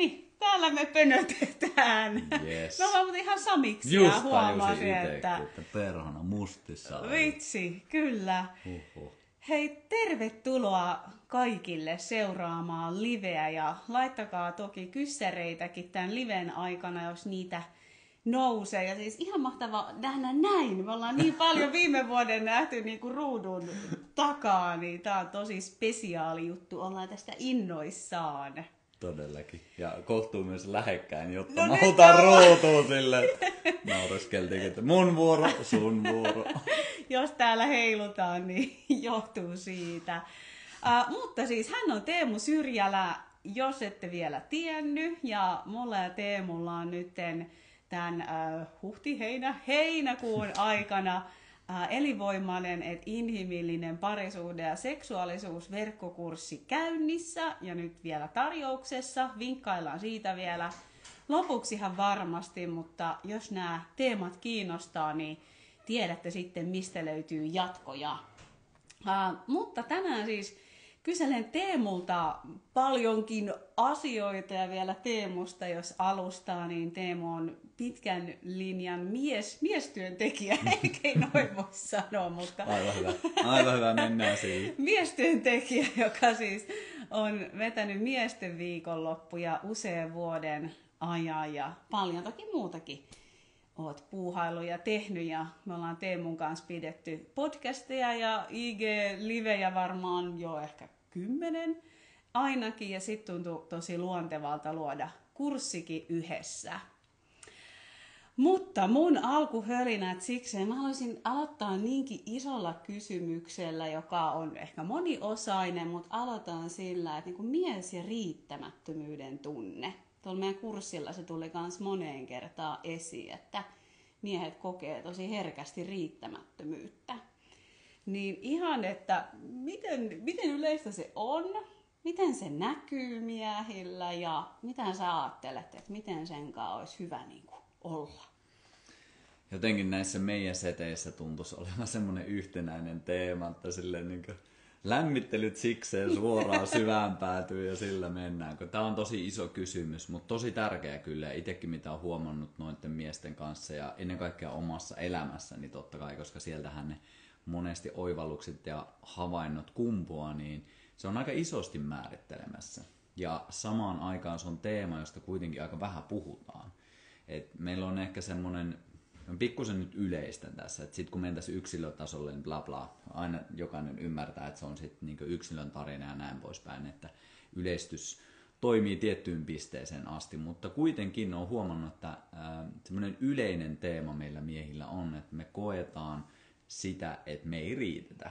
niin, täällä me pönötetään. Yes. Me ollaan muuten ihan samiksi Just ja huomasin, tajusin että... että... perhana mustissa. Vitsi, kyllä. Huhhuh. Hei, tervetuloa kaikille seuraamaan liveä ja laittakaa toki kyssäreitäkin tämän liven aikana, jos niitä nousee. Ja siis ihan mahtava nähdä näin. Me ollaan niin paljon viime vuoden nähty niin kuin ruudun takaa, niin tää on tosi spesiaali juttu. Ollaan tästä innoissaan. Todellakin. Ja kohtuu myös lähekkäin, jotta No ollaan. ruutuun sille. Naureskeltiin, että mun vuoro, sun vuoro. Jos täällä heilutaan, niin johtuu siitä. Uh, mutta siis hän on Teemu Syrjälä, jos ette vielä tiennyt. Ja mulla ja Teemulla on nyt tämän uh, huhti-heinä, heinäkuun aikana elinvoimainen, et inhimillinen parisuhde ja seksuaalisuus verkkokurssi käynnissä ja nyt vielä tarjouksessa. Vinkkaillaan siitä vielä lopuksi ihan varmasti, mutta jos nämä teemat kiinnostaa, niin tiedätte sitten, mistä löytyy jatkoja. Uh, mutta tänään siis kyselen Teemulta paljonkin asioita ja vielä Teemusta, jos alustaa, niin Teemu on pitkän linjan mies, miestyöntekijä, eikä noin voi sanoa, mutta Aivan hyvä. Aivan hyvä, mennään siihen. miestyöntekijä, joka siis on vetänyt miesten viikonloppuja usean vuoden ajan ja paljon toki muutakin oot puuhailu ja tehnyt ja me ollaan Teemun kanssa pidetty podcasteja ja IG-livejä varmaan jo ehkä kymmenen ainakin ja sitten tuntui tosi luontevalta luoda kurssikin yhdessä. Mutta mun alkuhölinät siksi, mä haluaisin aloittaa niinkin isolla kysymyksellä, joka on ehkä moniosainen, mutta aloitan sillä, että niin mies ja riittämättömyyden tunne. Tuolla meidän kurssilla se tuli myös moneen kertaan esiin, että miehet kokee tosi herkästi riittämättömyyttä. Niin ihan, että miten, miten yleistä se on, miten se näkyy miehillä ja mitä sä ajattelet, että miten sen kanssa olisi hyvä niin kuin olla? Jotenkin näissä meidän seteissä tuntuisi olevan semmoinen yhtenäinen teema, että silleen niin lämmittelyt sikseen suoraan syvään päätyy ja sillä mennään. Tämä on tosi iso kysymys, mutta tosi tärkeä kyllä. Ja itsekin mitä olen huomannut noiden miesten kanssa ja ennen kaikkea omassa elämässäni totta kai, koska sieltähän ne monesti oivallukset ja havainnot kumpuaa, niin se on aika isosti määrittelemässä. Ja samaan aikaan se on teema, josta kuitenkin aika vähän puhutaan. Et meillä on ehkä semmoinen, mä pikkusen nyt yleistän tässä, että sitten kun mentäisiin yksilötasolle, niin bla bla, aina jokainen ymmärtää, että se on sitten niinku yksilön tarina ja näin poispäin, että yleistys toimii tiettyyn pisteeseen asti, mutta kuitenkin on huomannut, että semmoinen yleinen teema meillä miehillä on, että me koetaan sitä, että me ei riitetä.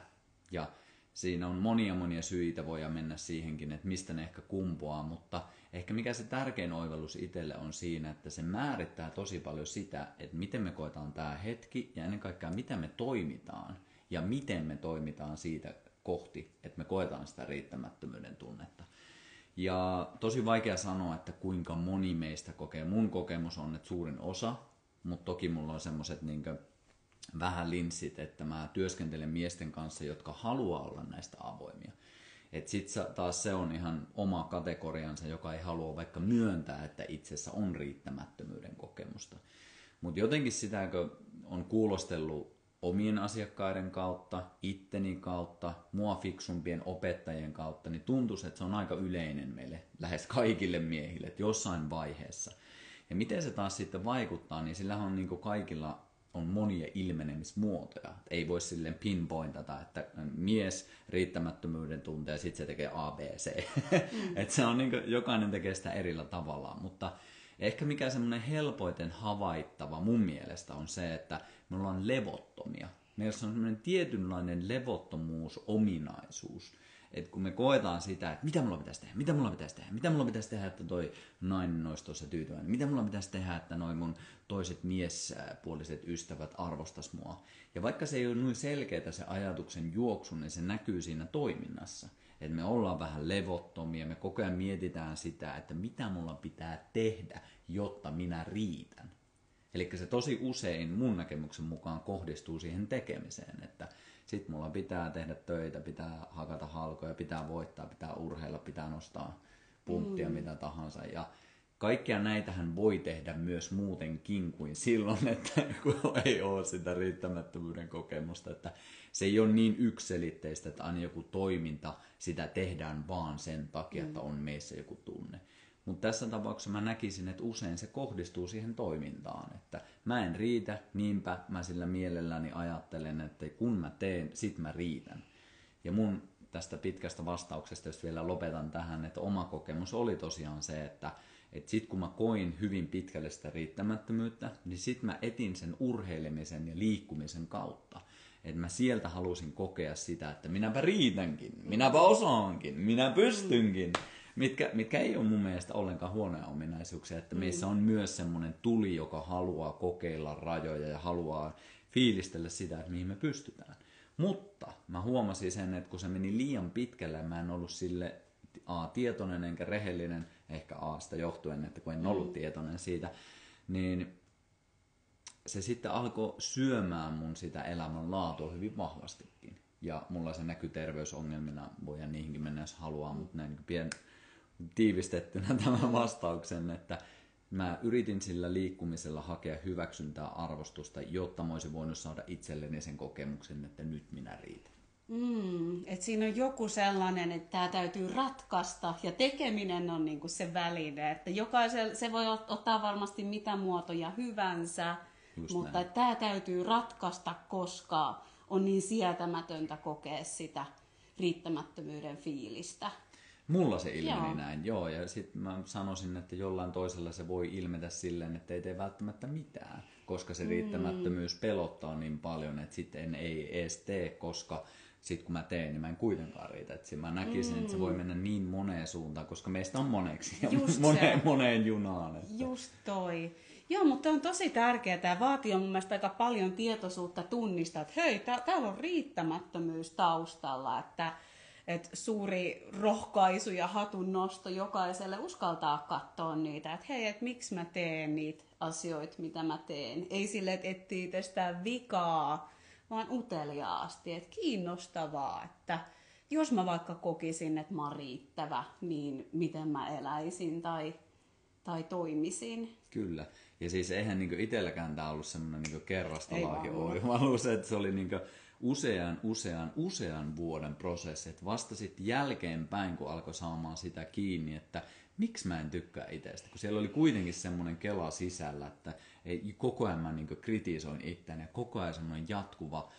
Ja siinä on monia monia syitä, voidaan mennä siihenkin, että mistä ne ehkä kumpuaa, mutta ehkä mikä se tärkein oivallus itselle on siinä, että se määrittää tosi paljon sitä, että miten me koetaan tämä hetki ja ennen kaikkea miten me toimitaan ja miten me toimitaan siitä kohti, että me koetaan sitä riittämättömyyden tunnetta. Ja tosi vaikea sanoa, että kuinka moni meistä kokee. Mun kokemus on, että suurin osa, mutta toki mulla on semmoiset niin vähän linssit, että mä työskentelen miesten kanssa, jotka haluaa olla näistä avoimia. Et sit taas se on ihan oma kategoriansa, joka ei halua vaikka myöntää, että itsessä on riittämättömyyden kokemusta. Mutta jotenkin sitä, kun on kuulostellut omien asiakkaiden kautta, itteni kautta, mua fiksumpien opettajien kautta, niin tuntuu, että se on aika yleinen meille, lähes kaikille miehille, että jossain vaiheessa. Ja miten se taas sitten vaikuttaa, niin sillä on niin kaikilla on monia ilmenemismuotoja. Et Ei voi silleen pinpointata, että mies riittämättömyyden tuntee ja sitten se tekee A, B, C. Mm. Et se on niin kuin, jokainen tekee sitä erillä tavallaan, mutta ehkä mikä semmoinen helpoiten havaittava mun mielestä on se, että me ollaan levottomia. Meillä on semmoinen tietynlainen levottomuus, ominaisuus. Et kun me koetaan sitä, että mitä mulla pitäisi tehdä, mitä mulla pitäisi tehdä, mitä mulla pitäisi tehdä, että toi nainen olisi tuossa tyytyväinen, mitä mulla pitäisi tehdä, että noin mun toiset miespuoliset ystävät arvostas mua. Ja vaikka se ei ole noin selkeää se ajatuksen juoksu, niin se näkyy siinä toiminnassa. Että me ollaan vähän levottomia, me koko ajan mietitään sitä, että mitä mulla pitää tehdä, jotta minä riitän. Eli se tosi usein mun näkemyksen mukaan kohdistuu siihen tekemiseen, että sit mulla pitää tehdä töitä, pitää hakata halkoja, pitää voittaa, pitää urheilla, pitää nostaa punttia, mm. mitä tahansa. Ja kaikkia näitähän voi tehdä myös muutenkin kuin silloin, että kun ei ole sitä riittämättömyyden kokemusta, että se ei ole niin ykselitteistä, että aina joku toiminta, sitä tehdään vaan sen takia, että on meissä joku tunne. Mutta tässä tapauksessa mä näkisin, että usein se kohdistuu siihen toimintaan, että mä en riitä, niinpä mä sillä mielelläni ajattelen, että kun mä teen, sit mä riitän. Ja mun tästä pitkästä vastauksesta, jos vielä lopetan tähän, että oma kokemus oli tosiaan se, että että sit kun mä koin hyvin pitkälle sitä riittämättömyyttä, niin sit mä etin sen urheilemisen ja liikkumisen kautta. Että mä sieltä halusin kokea sitä, että minäpä riitänkin, minäpä osaankin, minä pystynkin. Mitkä, mitkä ei ole mun mielestä ollenkaan huonoja ominaisuuksia, että mm. meissä on myös semmoinen tuli, joka haluaa kokeilla rajoja ja haluaa fiilistellä sitä, että mihin me pystytään. Mutta mä huomasin sen, että kun se meni liian pitkälle mä en ollut sille A, tietoinen enkä rehellinen, ehkä Aasta johtuen, että kun en ollut mm. tietoinen siitä, niin se sitten alkoi syömään mun sitä elämän laatua hyvin vahvastikin. Ja mulla se näkyy terveysongelmina, voidaan niihinkin mennä jos haluaa, mutta näin niin pien tiivistettynä tämän vastauksen, että mä yritin sillä liikkumisella hakea hyväksyntää arvostusta, jotta mä olisin voinut saada itselleni sen kokemuksen, että nyt minä riitän. Mm, että siinä on joku sellainen, että tämä täytyy ratkaista ja tekeminen on niinku se väline. Että jokaisella, se voi ottaa varmasti mitä muotoja hyvänsä, Just mutta tämä täytyy ratkaista, koska on niin sietämätöntä kokea sitä riittämättömyyden fiilistä. Mulla se ilmeni joo. näin, joo. Ja sitten mä sanoisin, että jollain toisella se voi ilmetä silleen, että ei tee välttämättä mitään, koska se mm. riittämättömyys pelottaa niin paljon, että sitten ei edes tee, koska sitten kun mä teen, niin mä en kuitenkaan riitä. Et mä näkisin, mm. että se voi mennä niin moneen suuntaan, koska meistä on moneksi ja Just moneen, moneen junaan. Että... Just toi. Joo, mutta on tosi tärkeää. Tämä vaatii mun mielestä aika paljon tietoisuutta tunnistaa, että hei, täällä on riittämättömyys taustalla, että, että suuri rohkaisu ja hatun nosto jokaiselle uskaltaa katsoa niitä, että hei, että miksi mä teen niitä asioita, mitä mä teen. Ei sille, että etsii tästä vikaa, vaan uteliaasti, että kiinnostavaa, että jos mä vaikka kokisin, että mä oon riittävä, niin miten mä eläisin tai, tai toimisin. Kyllä. Ja siis eihän niinku itselläkään tämä ollut semmoinen niinku kerrastalaakin oivallus, että se oli niinku usean, usean, usean vuoden prosessi. Että vasta sitten jälkeenpäin, kun alkoi saamaan sitä kiinni, että miksi mä en tykkää itsestä. Kun siellä oli kuitenkin semmoinen kela sisällä, että ei, koko ajan mä niinku kritisoin itseäni ja koko ajan semmoinen jatkuva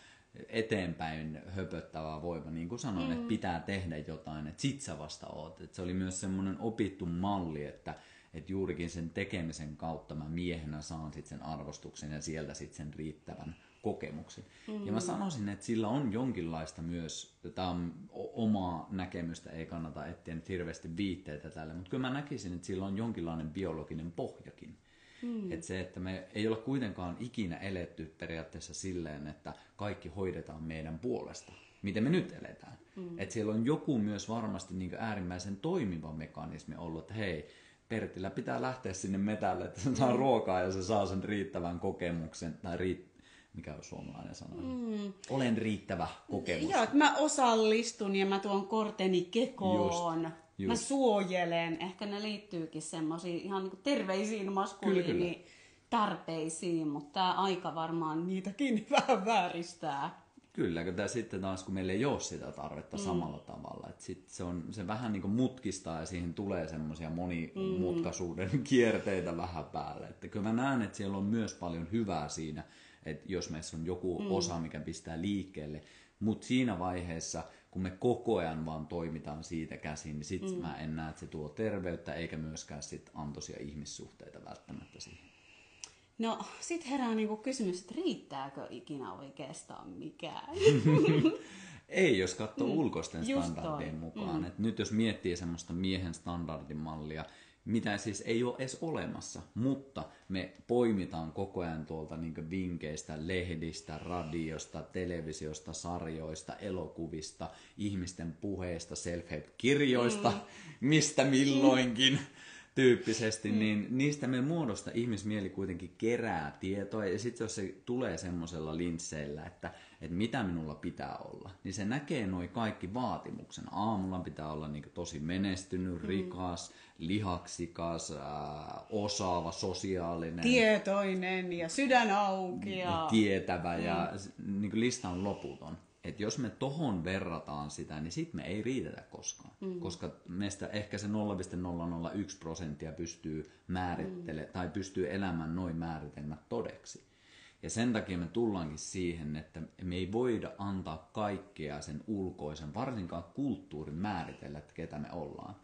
eteenpäin höpöttävä voima, niin kuin sanoin, mm. että pitää tehdä jotain, että sit sä vasta oot. Että se oli myös semmoinen opittu malli, että että juurikin sen tekemisen kautta mä miehenä saan sitten sen arvostuksen ja sieltä sitten sen riittävän kokemuksen. Mm. Ja mä sanoisin, että sillä on jonkinlaista myös, tämä on omaa näkemystä, ei kannata etsiä nyt hirveästi viitteitä tälle, mutta kyllä mä näkisin, että sillä on jonkinlainen biologinen pohjakin. Mm. Että se, että me ei ole kuitenkaan ikinä eletty periaatteessa silleen, että kaikki hoidetaan meidän puolesta, miten me nyt eletään. Mm. Että siellä on joku myös varmasti niin äärimmäisen toimiva mekanismi ollut, että hei, Pertillä pitää lähteä sinne metälle, että se saa mm. ruokaa ja se saa sen riittävän kokemuksen, tai riitt- mikä on suomalainen sana? Mm. Olen riittävä kokemus. Joo, että mä osallistun ja mä tuon korteni kekoon. Just, just. Mä suojelen. Ehkä ne liittyykin semmoisiin ihan niin terveisiin maskuliiniin tarpeisiin, mutta tämä aika varmaan niitäkin vähän vääristää. Kyllä, kun tämä sitten taas, kun meillä ei ole sitä tarvetta mm. samalla tavalla. Että sit se, on, se vähän niin kuin mutkistaa ja siihen tulee semmoisia monimutkaisuuden mm. kierteitä vähän päälle. Että kyllä mä näen, että siellä on myös paljon hyvää siinä, että jos meissä on joku mm. osa, mikä pistää liikkeelle. Mutta siinä vaiheessa, kun me koko ajan vaan toimitaan siitä käsin, niin sitten mm. mä en näe, että se tuo terveyttä eikä myöskään sit antoisia ihmissuhteita välttämättä siihen. No, sitten herää niinku kysymys, että riittääkö ikinä oikeastaan mikään? Ei, jos katsoo mm. ulkoisten standardien mukaan. Mm. Et nyt jos miettii semmoista miehen standardimallia, mitä siis ei ole edes olemassa, mutta me poimitaan koko ajan tuolta niin vinkkeistä, lehdistä, radiosta, televisiosta, sarjoista, elokuvista, ihmisten puheista, self-help-kirjoista, mm. mistä milloinkin tyyppisesti, niin. niistä me muodosta ihmismieli kuitenkin kerää tietoa, ja sitten jos se tulee semmoisella linsseillä, että, että mitä minulla pitää olla, niin se näkee noin kaikki vaatimuksen. Aamulla pitää olla niin tosi menestynyt, mm. rikas, lihaksikas, ää, osaava, sosiaalinen. Tietoinen ja sydän auki. Ja... Tietävä, mm. ja niin lista on loputon että jos me tohon verrataan sitä, niin sit me ei riitetä koskaan. Mm. Koska meistä ehkä se 0,001 prosenttia pystyy määrittele mm. tai pystyy elämään noin määritelmät todeksi. Ja sen takia me tullaankin siihen, että me ei voida antaa kaikkea sen ulkoisen, varsinkaan kulttuurin määritellä, että ketä me ollaan.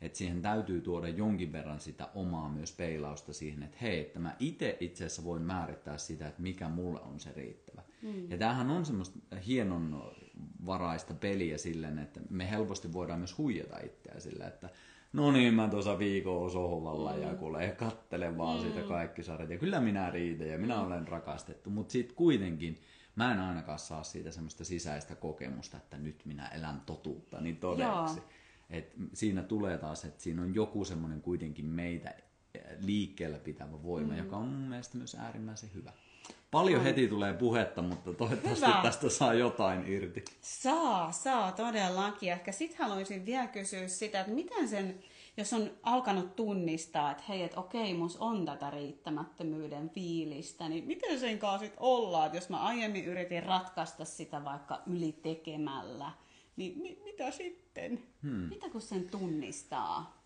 Että siihen täytyy tuoda jonkin verran sitä omaa myös peilausta siihen, että hei, että mä itse itse asiassa voin määrittää sitä, että mikä mulle on se riittävä. Mm. Ja tämähän on semmoista hienon varaista peliä silleen, että me helposti voidaan myös huijata itseä sillä, että no niin, mä tuossa viikon sohvalla mm. ja kuule, kattelen vaan mm. siitä kaikki sarjat. Ja kyllä minä riitän ja minä mm. olen rakastettu, mutta sitten kuitenkin mä en ainakaan saa siitä semmoista sisäistä kokemusta, että nyt minä elän totuutta niin todeksi. Et siinä tulee taas, että siinä on joku semmoinen kuitenkin meitä liikkeellä pitävä voima, mm. joka on mun mielestä myös äärimmäisen hyvä. Paljon on. heti tulee puhetta, mutta toivottavasti Hyvä. tästä saa jotain irti. Saa, saa todellakin. Ehkä sitten haluaisin vielä kysyä sitä, että miten sen, jos on alkanut tunnistaa, että hei, että okei, mus on tätä riittämättömyyden fiilistä, niin miten sen kanssa sitten ollaan, että jos mä aiemmin yritin ratkaista sitä vaikka ylitekemällä, niin mi- mitä sitten? Hmm. Mitä kun sen tunnistaa?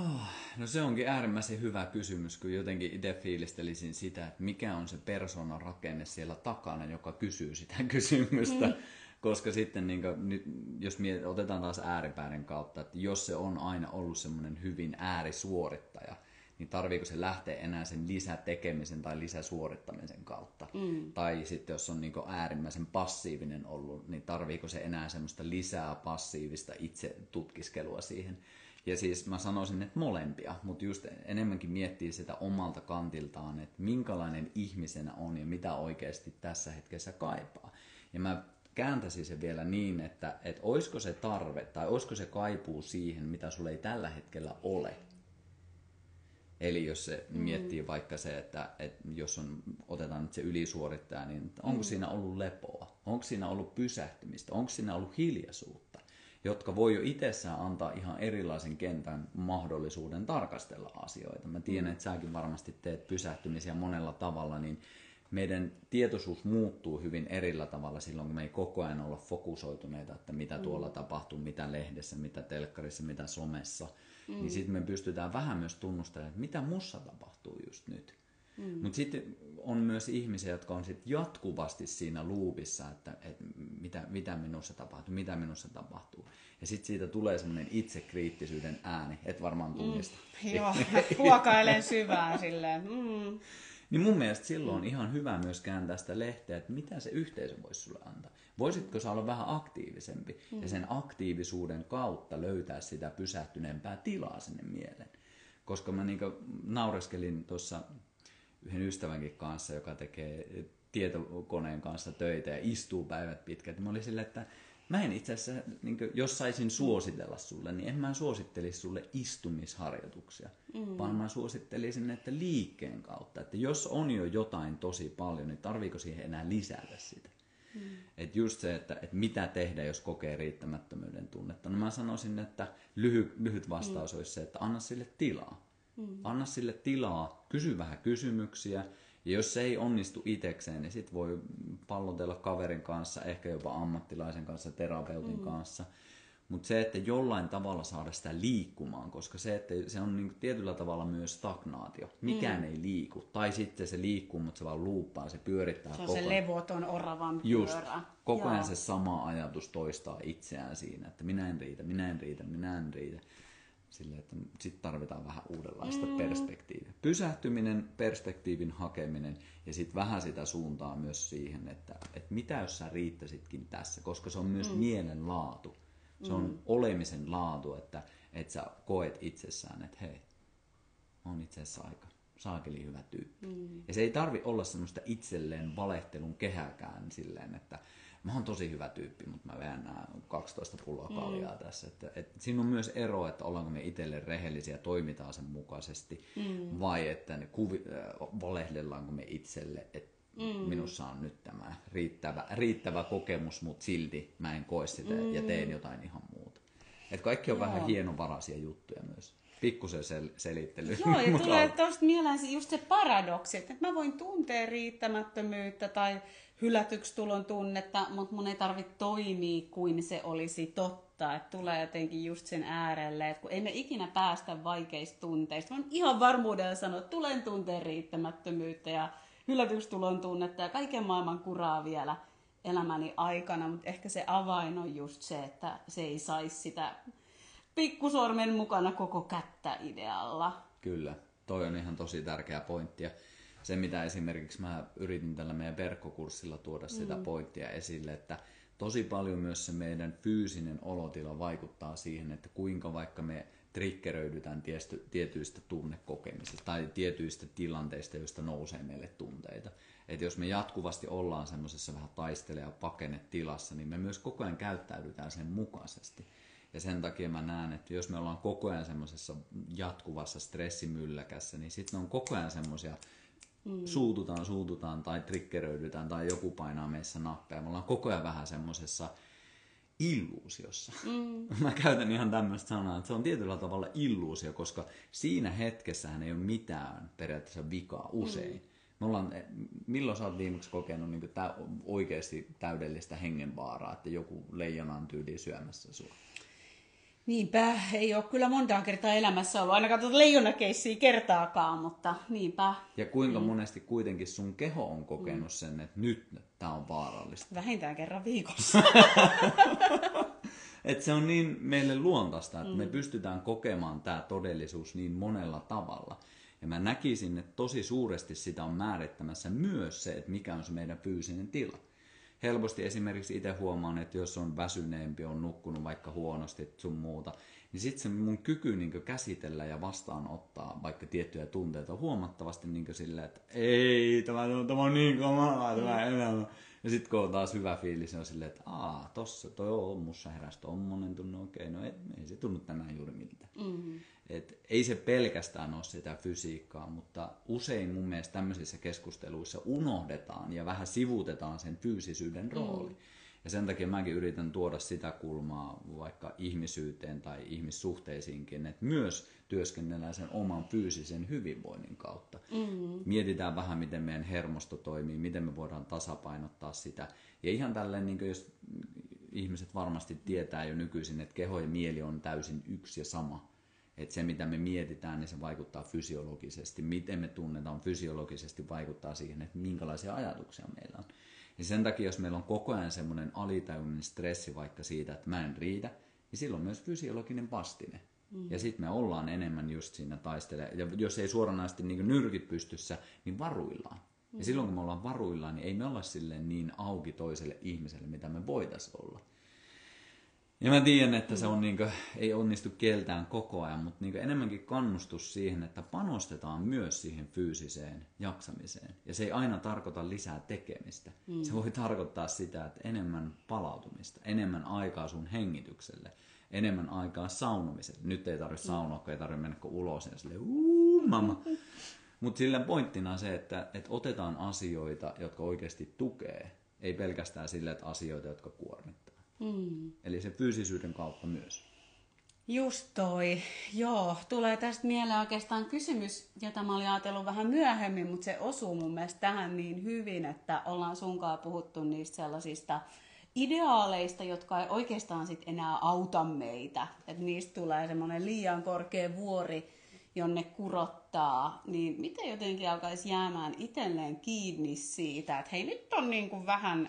Oh, no se onkin äärimmäisen hyvä kysymys, kun jotenkin itse fiilistelisin sitä, että mikä on se persoonan rakenne siellä takana, joka kysyy sitä kysymystä. Mm. Koska sitten niin kuin, nyt, jos miet, otetaan taas ääripäiden kautta, että jos se on aina ollut semmoinen hyvin äärisuorittaja, niin tarviiko se lähteä enää sen lisätekemisen tai lisäsuorittamisen kautta? Mm. Tai sitten jos on niin äärimmäisen passiivinen ollut, niin tarviiko se enää semmoista lisää passiivista itse tutkiskelua siihen? Ja siis mä sanoisin, että molempia, mutta just enemmänkin miettii sitä omalta kantiltaan, että minkälainen ihmisenä on ja mitä oikeasti tässä hetkessä kaipaa. Ja mä kääntäisin se vielä niin, että, että olisiko se tarve tai olisiko se kaipuu siihen, mitä sulle ei tällä hetkellä ole. Eli jos se mm. miettii vaikka se, että, että jos on, otetaan nyt se ylisuorittaja, niin onko mm. siinä ollut lepoa? Onko siinä ollut pysähtymistä? Onko siinä ollut hiljaisuutta? Jotka voi jo itsessään antaa ihan erilaisen kentän mahdollisuuden tarkastella asioita. Mä tiedän, mm. että säkin varmasti teet pysähtymisiä monella tavalla, niin meidän tietoisuus muuttuu hyvin erillä tavalla silloin, kun me ei koko ajan olla fokusoituneita, että mitä mm. tuolla tapahtuu, mitä lehdessä, mitä telkkarissa, mitä somessa. Niin mm. Niin sitten me pystytään vähän myös tunnustelemaan, että mitä mussa tapahtuu just nyt. Mm. Mutta sitten on myös ihmisiä, jotka on sit jatkuvasti siinä luupissa, että, että mitä, mitä minussa tapahtuu, mitä minussa tapahtuu. Ja sitten siitä tulee semmoinen itsekriittisyyden ääni, et varmaan tunnista. Mm, joo, huokailen syvään silleen. Mm. Niin mun mielestä silloin on ihan hyvä myös kääntää sitä lehteä, että mitä se yhteisö voisi sulle antaa. Voisitko sä olla vähän aktiivisempi mm. ja sen aktiivisuuden kautta löytää sitä pysähtyneempää tilaa sinne mieleen. Koska mä niin naureskelin tuossa yhden ystävänkin kanssa, joka tekee tietokoneen kanssa töitä ja istuu päivät pitkät. Mä olin silleen, että mä en itse asiassa, niin kuin, jos saisin suositella sulle, niin en mä suosittelisi sulle istumisharjoituksia, mm. vaan mä suosittelisin, että liikkeen kautta, että jos on jo jotain tosi paljon, niin tarviiko siihen enää lisätä sitä. Mm. Että just se, että, että mitä tehdä, jos kokee riittämättömyyden tunnetta. No mä sanoisin, että lyhy, lyhyt vastaus mm. olisi se, että anna sille tilaa. Mm. Anna sille tilaa, kysy vähän kysymyksiä, ja jos se ei onnistu itekseen, niin sit voi pallotella kaverin kanssa, ehkä jopa ammattilaisen kanssa, terapeutin mm. kanssa. Mutta se, että jollain tavalla saada sitä liikkumaan, koska se, että se on niinku tietyllä tavalla myös stagnaatio. Mikään mm. ei liiku. Tai sitten se liikkuu, mutta se vaan luuppaa, se pyörittää se on koko se levoton oravan pyörä. Just, koko ajan se sama ajatus toistaa itseään siinä, että minä en riitä, minä en riitä, minä en riitä. Sille, että sitten tarvitaan vähän uudenlaista mm. perspektiiviä. Pysähtyminen, perspektiivin hakeminen ja sitten vähän sitä suuntaa myös siihen, että, että mitä jos sä riittäisitkin tässä, koska se on myös mm. mielen laatu. Se on mm. olemisen laatu, että, että sä koet itsessään, että hei, on itse asiassa aika saakeli hyvä tyyppi. Mm. Ja se ei tarvi olla semmoista itselleen valehtelun kehäkään silleen, että Mä oon tosi hyvä tyyppi, mutta mä nämä 12 pulloa kaljaa mm. tässä. Että, et, siinä on myös ero, että ollaanko me itselle rehellisiä, toimitaan sen mukaisesti, mm. vai että ne kuvi, äh, valehdellaanko me itselle, että mm. minussa on nyt tämä riittävä, riittävä kokemus, mutta silti mä en koe sitä mm. ja teen jotain ihan muuta. Et kaikki on Joo. vähän hienovaraisia juttuja myös pikkusen sel- selittely. Joo, ja tulee tuosta mieleen just se paradoksi, että mä voin tuntea riittämättömyyttä tai hylätyksi tulon tunnetta, mutta mun ei tarvitse toimia kuin se olisi totta. Että tulee jotenkin just sen äärelle, että kun ei me ikinä päästä vaikeista tunteista. Mä ihan varmuudella sanoa, että tulen tunteen riittämättömyyttä ja hylätyksi tulon tunnetta ja kaiken maailman kuraa vielä elämäni aikana, mutta ehkä se avain on just se, että se ei saisi sitä pikkusormen mukana koko kättä idealla. Kyllä, toi on ihan tosi tärkeä pointti. Se, mitä esimerkiksi mä yritin tällä meidän verkkokurssilla tuoda sitä mm. pointtia esille, että tosi paljon myös se meidän fyysinen olotila vaikuttaa siihen, että kuinka vaikka me triggeröidytään tietyistä tunnekokemisista tai tietyistä tilanteista, joista nousee meille tunteita. Että jos me jatkuvasti ollaan semmoisessa vähän taistele- ja pakenetilassa, niin me myös koko ajan käyttäydytään sen mukaisesti. Ja sen takia mä näen, että jos me ollaan koko ajan semmoisessa jatkuvassa stressimylläkässä, niin sitten on koko ajan semmoisia mm. suututaan, suututaan tai triggeröidytään tai joku painaa meissä nappeja. Me ollaan koko ajan vähän semmoisessa illuusiossa. Mm. Mä käytän ihan tämmöistä sanaa, että se on tietyllä tavalla illuusio, koska siinä hetkessähän ei ole mitään periaatteessa vikaa usein. Mm. Me ollaan, milloin sä oot viimeksi kokenut niin tä, oikeasti täydellistä hengenvaaraa, että joku leijona on tyyliin syömässä sua? Niinpä, ei ole kyllä monta kertaa elämässä ollut, ainakaan tuota leijonakeissiä kertaakaan, mutta niinpä. Ja kuinka mm. monesti kuitenkin sun keho on kokenut mm. sen, että nyt tämä on vaarallista? Vähintään kerran viikossa. Et se on niin meille luontaista, että mm. me pystytään kokemaan tämä todellisuus niin monella tavalla. Ja mä näkisin, että tosi suuresti sitä on määrittämässä myös se, että mikä on se meidän fyysinen tila helposti esimerkiksi itse huomaan, että jos on väsyneempi, on nukkunut vaikka huonosti sun muuta, niin sitten se mun kyky niin käsitellä ja vastaanottaa vaikka tiettyjä tunteita on huomattavasti niin silleen, että ei, tämä, tämä on niin kamalaa tämä elämä. Ja sitten kun on taas hyvä fiilis, niin on silleen, että aa, tossa, toi on mussa heräsi tommonen tunne, okei, okay, no ei, ei se tunnu tänään juuri miltä. Mm-hmm. Et ei se pelkästään ole sitä fysiikkaa, mutta usein mun mielestä tämmöisissä keskusteluissa unohdetaan ja vähän sivutetaan sen fyysisyyden rooli. Mm. Ja sen takia mäkin yritän tuoda sitä kulmaa vaikka ihmisyyteen tai ihmissuhteisiinkin, että myös työskennellään sen oman fyysisen hyvinvoinnin kautta. Mm. Mietitään vähän, miten meidän hermosto toimii, miten me voidaan tasapainottaa sitä. Ja ihan tälleen, niin jos ihmiset varmasti tietää jo nykyisin, että keho ja mieli on täysin yksi ja sama että se mitä me mietitään, niin se vaikuttaa fysiologisesti. Miten me tunnetaan fysiologisesti vaikuttaa siihen, että minkälaisia ajatuksia meillä on. Ja sen takia, jos meillä on koko ajan semmoinen alitajuinen stressi vaikka siitä, että mä en riitä, niin silloin myös fysiologinen vastine. Mm. Ja sitten me ollaan enemmän just siinä taistele. Ja jos ei suoranaisesti niin nyrkit pystyssä, niin varuillaan. Mm. Ja silloin kun me ollaan varuillaan, niin ei me olla silleen niin auki toiselle ihmiselle, mitä me voitaisiin olla. Ja mä tiedän, että se on niinku, ei onnistu keltään koko ajan, mutta niinku enemmänkin kannustus siihen, että panostetaan myös siihen fyysiseen jaksamiseen. Ja se ei aina tarkoita lisää tekemistä. Mm. Se voi tarkoittaa sitä, että enemmän palautumista, enemmän aikaa sun hengitykselle, enemmän aikaa saunomiselle. Nyt ei tarvitse saunoa, kun ei tarvitse mennä ulos ja silleen, uuu, mama. Mutta sillä pointtina on se, että, että otetaan asioita, jotka oikeasti tukee, ei pelkästään sille, että asioita, jotka kuormittaa. Mm. Eli se fyysisyyden kautta myös. Just toi. Joo, tulee tästä mieleen oikeastaan kysymys, jota mä olin ajatellut vähän myöhemmin, mutta se osuu mun mielestä tähän niin hyvin, että ollaan sunkaan puhuttu niistä sellaisista ideaaleista, jotka ei oikeastaan sit enää auta meitä. Että niistä tulee semmoinen liian korkea vuori, jonne kurottaa, niin miten jotenkin alkaisi jäämään itselleen kiinni siitä, että hei nyt on niin kuin vähän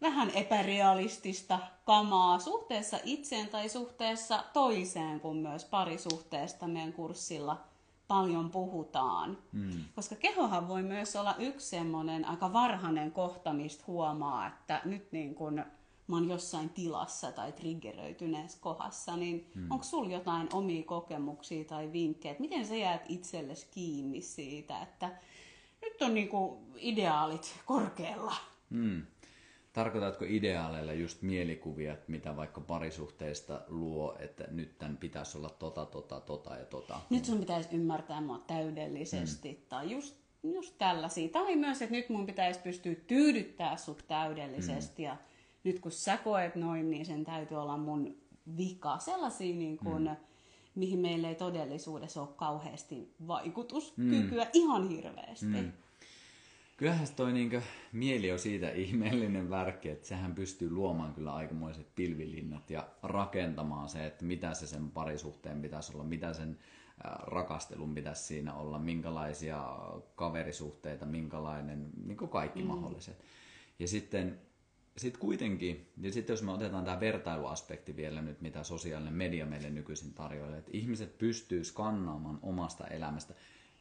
vähän epärealistista kamaa suhteessa itseen tai suhteessa toiseen, kun myös parisuhteesta meidän kurssilla paljon puhutaan. Mm. Koska kehohan voi myös olla yksi semmoinen aika varhainen kohta, mistä huomaa, että nyt niin kun mä oon jossain tilassa tai triggeröityneessä kohdassa, niin mm. onko sulla jotain omia kokemuksia tai vinkkejä, että miten sä jäät itsellesi kiinni siitä, että nyt on niinku ideaalit korkealla? Mm. Tarkoitatko ideaaleilla just mielikuvia, mitä vaikka parisuhteista luo, että nyt tämän pitäisi olla tota, tota, tota ja tota? Nyt sun pitäisi ymmärtää mua täydellisesti. Mm. Tai just, just tällaisia. Tai myös, että nyt mun pitäisi pystyä tyydyttää sut täydellisesti. Mm. Ja nyt kun sä koet noin, niin sen täytyy olla mun vika. Sellaisia niin kun, mm mihin meillä ei todellisuudessa ole kauheasti vaikutuskykyä mm. ihan hirveästi. Mm. Kyllähän toi niinkö, mieli on siitä ihmeellinen värkki, että sehän pystyy luomaan kyllä aikamoiset pilvilinnat ja rakentamaan se, että mitä se sen parisuhteen pitäisi olla, mitä sen rakastelun pitäisi siinä olla, minkälaisia kaverisuhteita, minkälainen, niin kuin kaikki mm. mahdolliset. Ja sitten sitten kuitenkin, ja sitten jos me otetaan tämä vertailuaspekti vielä nyt, mitä sosiaalinen media meille nykyisin tarjoaa, että ihmiset pystyy skannaamaan omasta elämästä.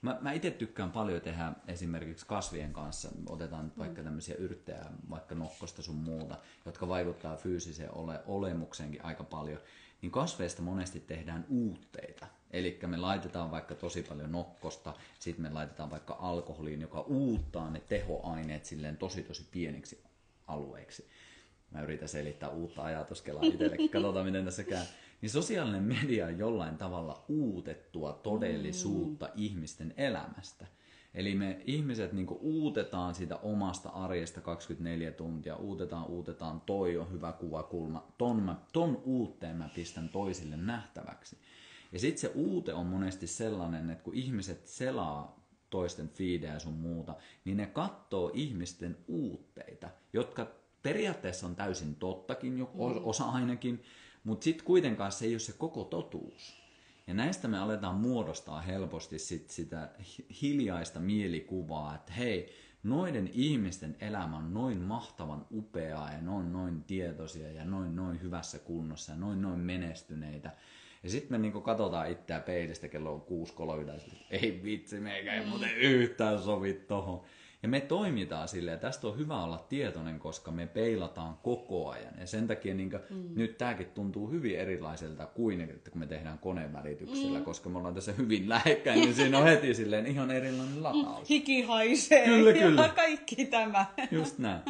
Mä, mä itse tykkään paljon tehdä esimerkiksi kasvien kanssa, otetaan nyt vaikka mm. tämmöisiä yrttejä, vaikka nokkosta sun muuta, jotka vaikuttaa fyysiseen ole, olemukseenkin aika paljon, niin kasveista monesti tehdään uutteita. Eli me laitetaan vaikka tosi paljon nokkosta, sitten me laitetaan vaikka alkoholiin, joka uuttaa ne tehoaineet silleen tosi tosi pieniksi alueiksi. Mä yritän selittää uutta ajatuskelaa itsellekin, katsotaan miten tässä käy. Niin sosiaalinen media on jollain tavalla uutettua todellisuutta mm. ihmisten elämästä. Eli me ihmiset niin uutetaan sitä omasta arjesta 24 tuntia, uutetaan, uutetaan, toi on hyvä kuvakulma, ton, mä, ton uutteen mä pistän toisille nähtäväksi. Ja sitten se uute on monesti sellainen, että kun ihmiset selaa toisten fiidejä sun muuta, niin ne katsoo ihmisten uutteita, jotka periaatteessa on täysin tottakin, mm. osa ainakin, mutta sitten kuitenkaan se ei ole se koko totuus. Ja näistä me aletaan muodostaa helposti sit sitä hiljaista mielikuvaa, että hei, noiden ihmisten elämä on noin mahtavan upeaa ja noin noin tietoisia ja noin noin hyvässä kunnossa ja noin noin menestyneitä. Ja sitten me niinku katsotaan itseä peilistä kello on 6.30, ei vitsi, meikä ei muuten yhtään sovi tohon. Ja me toimitaan silleen, tästä on hyvä olla tietoinen, koska me peilataan koko ajan. Ja sen takia niin kuin, mm. nyt tämäkin tuntuu hyvin erilaiselta kuin että kun me tehdään koneen välityksellä, mm. koska me ollaan tässä hyvin lähekkäin, niin siinä on heti silleen ihan erilainen lataus. Hiki haisee kyllä, kyllä. ja kaikki tämä. Just näin.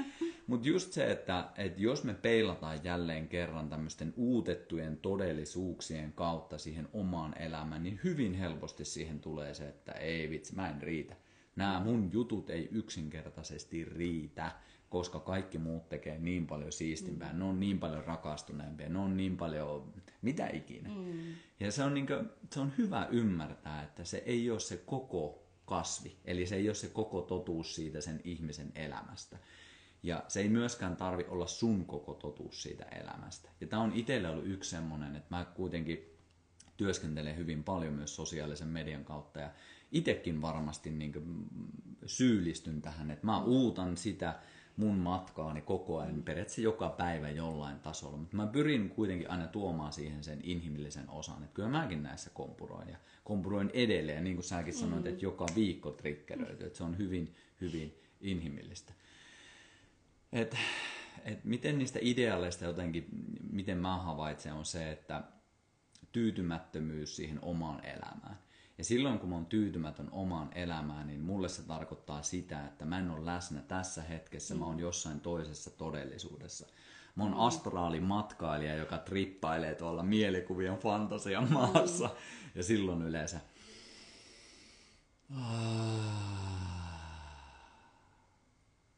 Mutta just se, että, että jos me peilataan jälleen kerran tämmöisten uutettujen todellisuuksien kautta siihen omaan elämään, niin hyvin helposti siihen tulee se, että ei vitsi, mä en riitä. Nämä mun jutut ei yksinkertaisesti riitä, koska kaikki muut tekee niin paljon siistimpää, mm. ne on niin paljon rakastuneempia, ne on niin paljon mitä ikinä. Mm. Ja se on, niin kuin, se on hyvä ymmärtää, että se ei ole se koko kasvi, eli se ei ole se koko totuus siitä sen ihmisen elämästä. Ja se ei myöskään tarvi olla sun koko totuus siitä elämästä. Ja tämä on itselle ollut yksi semmoinen, että mä kuitenkin työskentelen hyvin paljon myös sosiaalisen median kautta ja itsekin varmasti niin syyllistyn tähän, että mä uutan sitä mun matkaani koko ajan, periaatteessa joka päivä jollain tasolla, mutta mä pyrin kuitenkin aina tuomaan siihen sen inhimillisen osan, että kyllä mäkin näissä kompuroin ja kompuroin edelleen, niin kuin säkin sanoit, mm. että joka viikko triggeröity, että se on hyvin, hyvin inhimillistä. Et, et miten niistä ideaaleista jotenkin, miten mä havaitsen, on se, että tyytymättömyys siihen omaan elämään. Ja silloin kun mä oon tyytymätön omaan elämään, niin mulle se tarkoittaa sitä, että mä en ole läsnä tässä hetkessä, mä oon jossain toisessa todellisuudessa. Mä oon astraalin matkailija, joka trippailee tuolla mielikuvien fantasian maassa. Ja silloin yleensä...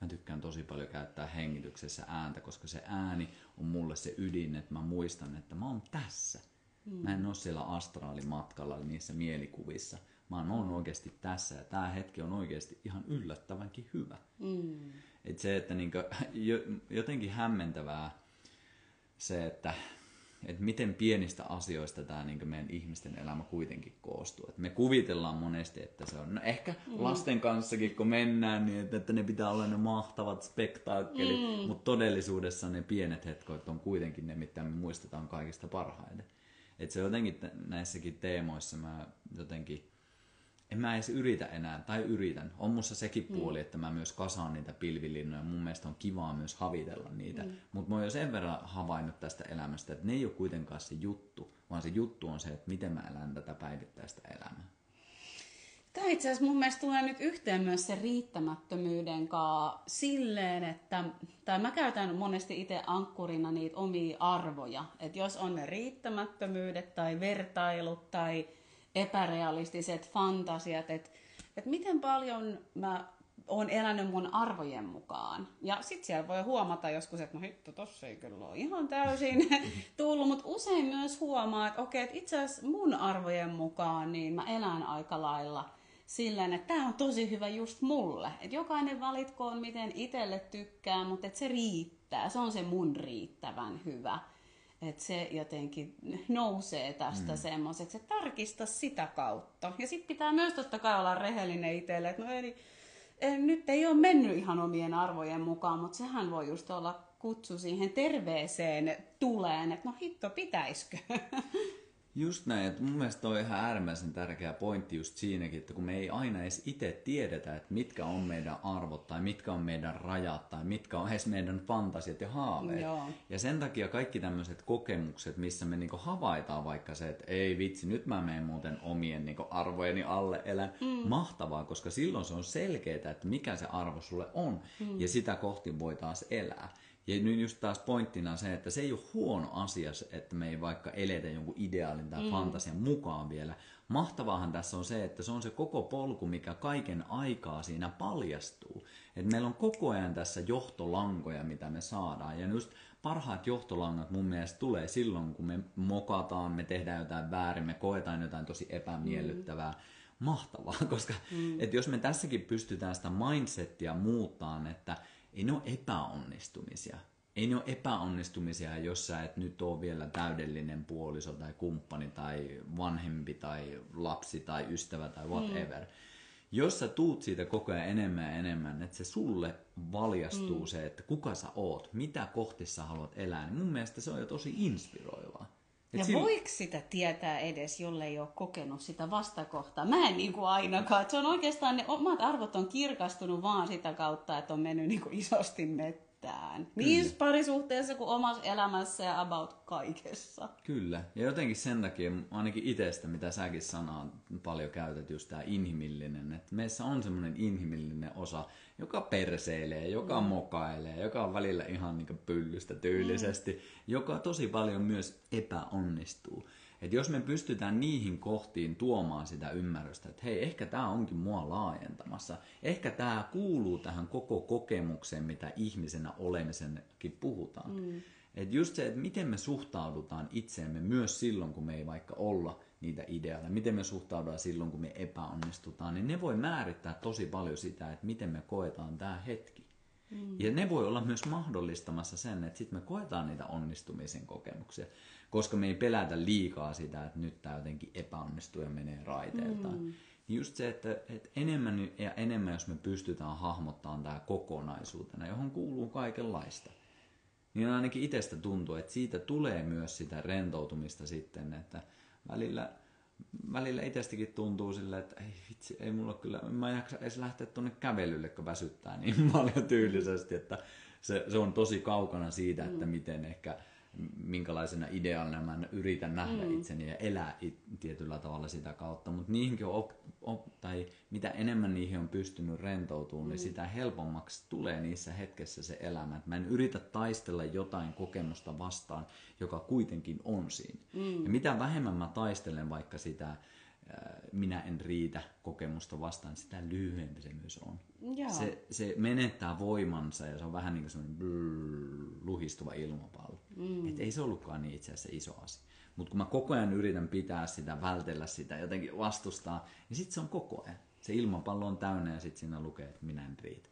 Mä tykkään tosi paljon käyttää hengityksessä ääntä, koska se ääni on mulle se ydin, että mä muistan, että mä oon tässä Mm. Mä en ole siellä astraalimatkalla niissä mielikuvissa. Mä oon oikeasti tässä ja tämä hetki on oikeasti ihan yllättävänkin hyvä. Mm. Et se, että niinku, jotenkin hämmentävää se, että että miten pienistä asioista tämä niin meidän ihmisten elämä kuitenkin koostuu. Et me kuvitellaan monesti, että se on, no ehkä mm. lasten kanssakin kun mennään, niin että, että ne pitää olla ne mahtavat spektaakkelit, mm. mutta todellisuudessa ne pienet hetkoit on kuitenkin ne, mitä me muistetaan kaikista parhaiten. Että se jotenkin näissäkin teemoissa mä jotenkin, en mä edes yritä enää, tai yritän. On mussa sekin mm. puoli, että mä myös kasaan niitä pilvilinnoja. Mun mielestä on kivaa myös havitella niitä. Mm. Mutta mä oon jo sen verran havainnut tästä elämästä, että ne ei ole kuitenkaan se juttu, vaan se juttu on se, että miten mä elän tätä päivittäistä elämää. Tämä itse asiassa mun mielestä tulee nyt yhteen myös se riittämättömyyden kanssa silleen, että, tai mä käytän monesti itse ankkurina niitä omia arvoja, että jos on ne riittämättömyydet tai vertailut tai epärealistiset fantasiat, että, että miten paljon mä oon elänyt mun arvojen mukaan. Ja sit siellä voi huomata joskus, että no hitto, tossa ei kyllä ole ihan täysin tullut, mutta usein myös huomaa, että okei, että itse asiassa mun arvojen mukaan niin mä elän aika lailla silleen, että tämä on tosi hyvä just mulle. Että jokainen valitkoon, miten itselle tykkää, mutta että se riittää. Se on se mun riittävän hyvä. Että se jotenkin nousee tästä mm. semmoiseksi, että tarkista sitä kautta. Ja sitten pitää myös totta kai olla rehellinen itselle, että no eli, nyt ei ole mennyt ihan omien arvojen mukaan, mutta sehän voi just olla kutsu siihen terveeseen tuleen, että no hitto, pitäisikö? Just näin, että mun mielestä on ihan äärimmäisen tärkeä pointti just siinäkin, että kun me ei aina edes itse tiedetä, että mitkä on meidän arvot tai mitkä on meidän rajat tai mitkä on edes meidän fantasiat ja haaveet. Joo. Ja sen takia kaikki tämmöiset kokemukset, missä me niinku havaitaan vaikka se, että ei vitsi, nyt mä menen muuten omien niinku arvojeni alle elän. Mm. Mahtavaa, koska silloin se on selkeää, että mikä se arvo sulle on mm. ja sitä kohti voi taas elää. Ja nyt just taas pointtina se, että se ei ole huono asia, että me ei vaikka eletä jonkun ideaalin tai mm. fantasian mukaan vielä. Mahtavaahan tässä on se, että se on se koko polku, mikä kaiken aikaa siinä paljastuu. Että meillä on koko ajan tässä johtolankoja, mitä me saadaan. Ja just parhaat johtolangat mun mielestä tulee silloin, kun me mokataan, me tehdään jotain väärin, me koetaan jotain tosi epämiellyttävää. Mm mahtavaa, koska mm. että jos me tässäkin pystytään sitä mindsettiä muuttaan, että ei ne ole epäonnistumisia. Ei ne ole epäonnistumisia, jos sä et nyt ole vielä täydellinen puoliso tai kumppani tai vanhempi tai lapsi tai ystävä tai whatever. Mm. Jos sä tuut siitä koko ajan enemmän ja enemmän, että se sulle valjastuu mm. se, että kuka sä oot, mitä kohti sä haluat elää, niin mun mielestä se on jo tosi inspiroivaa. Et ja sillä... voiko sitä tietää edes, jollei ole kokenut sitä vastakohtaa? Mä en niin kuin ainakaan. Et se on oikeastaan, ne omat arvot on kirkastunut vaan sitä kautta, että on mennyt niin kuin isosti mettään. Niin parisuhteessa kuin omassa elämässä ja about kaikessa. Kyllä. Ja jotenkin sen takia, ainakin itsestä, mitä säkin sanaa paljon käytät, just tämä inhimillinen. Että meissä on semmoinen inhimillinen osa, joka perseilee, joka mm. mokailee, joka on välillä ihan niin pyllystä tyylisesti, mm. joka tosi paljon myös epäonnistuu. Et jos me pystytään niihin kohtiin tuomaan sitä ymmärrystä, että hei, ehkä tämä onkin mua laajentamassa, ehkä tämä kuuluu tähän koko kokemukseen, mitä ihmisenä olemisenkin puhutaan. Mm. Et just se, että miten me suhtaudutaan itseemme myös silloin, kun me ei vaikka olla niitä ideoita, miten me suhtaudutaan silloin, kun me epäonnistutaan, niin ne voi määrittää tosi paljon sitä, että miten me koetaan tämä hetki. Mm. Ja ne voi olla myös mahdollistamassa sen, että sitten me koetaan niitä onnistumisen kokemuksia, koska me ei pelätä liikaa sitä, että nyt tämä jotenkin epäonnistuu ja menee raiteiltaan. Mm. Niin just se, että, että enemmän ja enemmän, jos me pystytään hahmottamaan tämä kokonaisuutena, johon kuuluu kaikenlaista, niin ainakin itsestä tuntuu, että siitä tulee myös sitä rentoutumista sitten, että – välillä, välillä itsestäkin tuntuu silleen, että ei vitsi, ei mulla kyllä, mä en jaksa edes lähteä tuonne kävelylle, kun väsyttää niin paljon tyylisesti, että se, se on tosi kaukana siitä, että mm. miten ehkä minkälaisena ideaalina mä yritän nähdä mm. itseni ja elää it, tietyllä tavalla sitä kautta. Mutta niihinkin on, op, op, tai mitä enemmän niihin on pystynyt rentoutumaan, niin mm. niin sitä helpommaksi tulee niissä hetkessä se elämä. Et mä en yritä taistella jotain kokemusta vastaan, joka kuitenkin on siinä. Mm. Ja mitä vähemmän mä taistelen vaikka sitä minä en riitä kokemusta vastaan, sitä lyhyempi se myös on. Se, se menettää voimansa ja se on vähän niin kuin semmoinen luhistuva ilmapallo. Mm. Et ei se ollutkaan niin itse asiassa iso asia. Mutta kun mä koko ajan yritän pitää sitä, vältellä sitä, jotenkin vastustaa, niin sitten se on koko ajan. Se ilmapallo on täynnä ja sitten siinä lukee, että minä en riitä.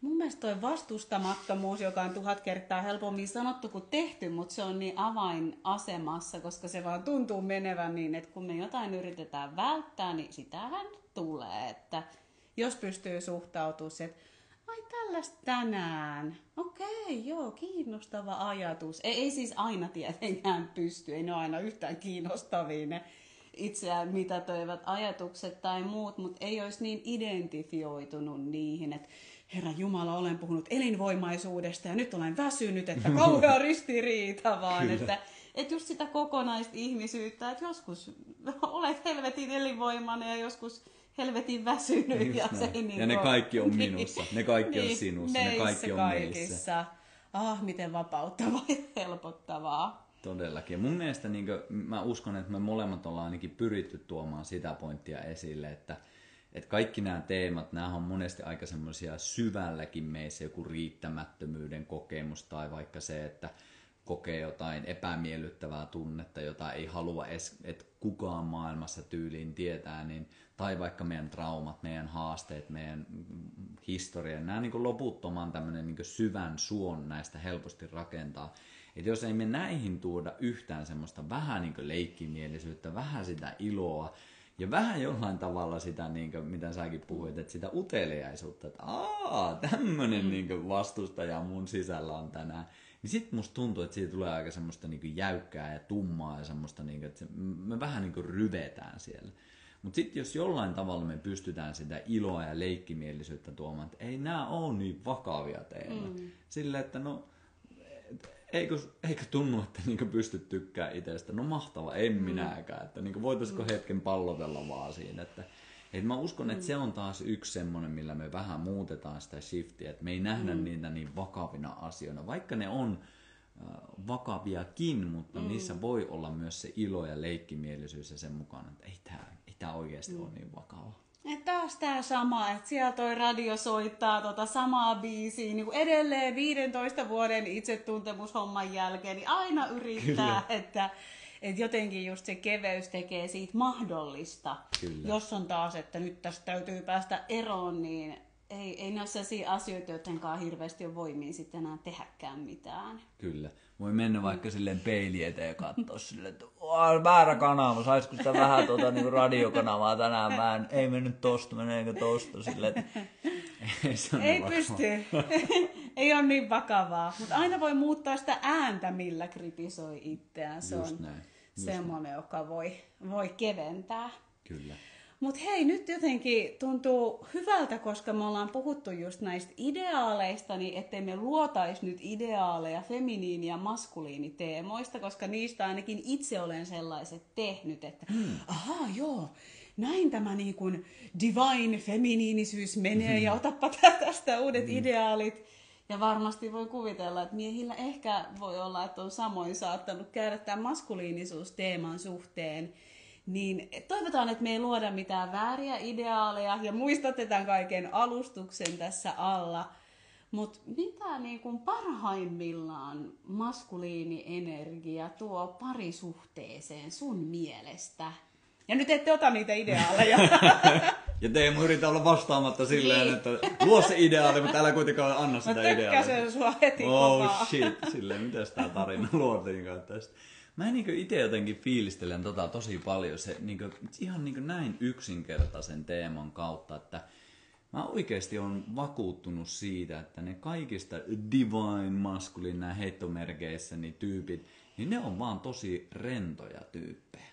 Mun mielestä toi vastustamattomuus, joka on tuhat kertaa helpommin sanottu kuin tehty, mutta se on niin avainasemassa, koska se vaan tuntuu menevän niin, että kun me jotain yritetään välttää, niin sitähän tulee. Että jos pystyy suhtautumaan että ai tällaista tänään, okei, joo, kiinnostava ajatus. Ei, ei siis aina tietenkään pysty, ei ne ole aina yhtään kiinnostavia ne itseään mitätöivät ajatukset tai muut, mutta ei olisi niin identifioitunut niihin, että Herra Jumala, olen puhunut elinvoimaisuudesta ja nyt olen väsynyt, että kauhea ristiriita vaan, että, että just sitä kokonaista ihmisyyttä, että joskus olet helvetin elinvoimainen ja joskus helvetin väsynyt. Just Ja, näin. se ei niin Ja ne kaikki on minussa, ne kaikki on niin, sinussa, ne meissä kaikki on meissä. kaikissa. Ah, miten vapauttavaa ja helpottavaa. Todellakin. Mun mielestä niin kuin, mä uskon, että me molemmat ollaan ainakin pyritty tuomaan sitä pointtia esille, että, että kaikki nämä teemat, nämä on monesti aika semmoisia syvälläkin meissä joku riittämättömyyden kokemus tai vaikka se, että kokee jotain epämiellyttävää tunnetta, jota ei halua edes, että kukaan maailmassa tyyliin tietää, niin, tai vaikka meidän traumat, meidän haasteet, meidän historia, nämä niin kuin loputtoman tämmöinen niin kuin syvän suon näistä helposti rakentaa. Että jos ei me näihin tuoda yhtään semmoista vähän niin kuin leikkimielisyyttä, vähän sitä iloa, ja vähän jollain tavalla sitä, niin kuin, mitä säkin puhuit, että sitä uteliaisuutta, että aa, tämmöinen mm. niin vastustaja mun sisällä on tänään. Niin sit musta tuntuu, että siitä tulee aika semmoista niin jäykkää ja tummaa ja semmoista, niin kuin, että se, me vähän niin ryvetään siellä. Mutta sitten jos jollain tavalla me pystytään sitä iloa ja leikkimielisyyttä tuomaan, että ei nämä ole niin vakavia teemoja. Mm. Sillä, että no, eikö, eikö tunnu, että niinku pystyt tykkää itsestä? No mahtava, en mm. minäkään. Että niinku voitaisiko mm. hetken pallotella vaan siinä. Että, et mä uskon, että se on taas yksi semmoinen, millä me vähän muutetaan sitä shiftiä, että me ei nähdä mm. niitä niin vakavina asioina, vaikka ne on vakaviakin, mutta mm. niissä voi olla myös se ilo ja leikkimielisyys ja sen mukana, että ei tämä tää oikeasti mm. ole niin vakava. Et taas tää sama, että siellä toi radio soittaa tota samaa biisiä niin kuin edelleen 15 vuoden itsetuntemushomman jälkeen, niin aina yrittää, Kyllä. että, että jotenkin just se keveys tekee siitä mahdollista. Kyllä. Jos on taas, että nyt tästä täytyy päästä eroon, niin ei, ei ole sellaisia asioita, joiden kanssa hirveästi on voimia sitten enää tehdäkään mitään. Kyllä. Voi mennä vaikka silleen peili eteen ja katsoa silleen, että "Aa, väärä kanava, saisiko sitä vähän tuota niinku radiokanavaa tänään? Mä en, ei mennyt tosta, meneekö tosta? Silleen, että ei Ei niin vakavaa. pysty. ei ole niin vakavaa. Mutta aina voi muuttaa sitä ääntä, millä kritisoi itseään. Se Just on näin. Just semmoinen, joka voi, voi keventää. Kyllä. Mutta hei, nyt jotenkin tuntuu hyvältä, koska me ollaan puhuttu just näistä ideaaleista, niin ettei me luotaisi nyt ideaaleja feminiini- ja maskuliiniteemoista, koska niistä ainakin itse olen sellaiset tehnyt, että hmm. ahaa joo, näin tämä niin kuin divine feminiinisyys menee ja otappa tä- tästä uudet hmm. ideaalit. Ja varmasti voi kuvitella, että miehillä ehkä voi olla, että on samoin saattanut käydä tämän maskuliinisuusteeman suhteen. Niin toivotaan, että me ei luoda mitään vääriä ideaaleja ja muistatte tämän kaiken alustuksen tässä alla. Mutta mitä niin kuin parhaimmillaan maskuliinienergia tuo parisuhteeseen sun mielestä? Ja nyt ette ota niitä ideaaleja. Ja Teemu yrittää olla vastaamatta silleen, Niin. että luo se ideaali, mutta älä kuitenkaan anna Mä sitä ideaalia. tökkäsen sua heti kovaa. Oh shit, silleen mitäs tää tarina luotiinkaan tästä. Mä niinku itse jotenkin fiilistelen tota tosi paljon se niinku, ihan niinku näin yksinkertaisen teeman kautta, että mä oikeasti on vakuuttunut siitä, että ne kaikista divine masculine nämä heittomerkeissä niin tyypit, niin ne on vaan tosi rentoja tyyppejä.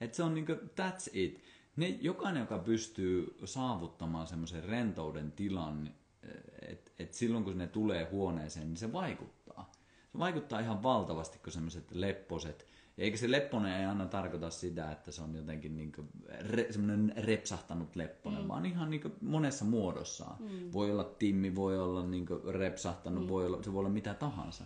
Et se on niinku, that's it. Ne, jokainen, joka pystyy saavuttamaan semmoisen rentouden tilan, että et silloin kun ne tulee huoneeseen, niin se vaikuttaa. Vaikuttaa ihan valtavasti, kun semmoiset lepposet, eikä se lepponen ei aina tarkoita sitä, että se on jotenkin niinku re, semmoinen repsahtanut lepponen, mm. vaan ihan niinku monessa muodossaan. Mm. Voi olla timmi, voi olla niinku repsahtanut, mm. voi olla, se voi olla mitä tahansa.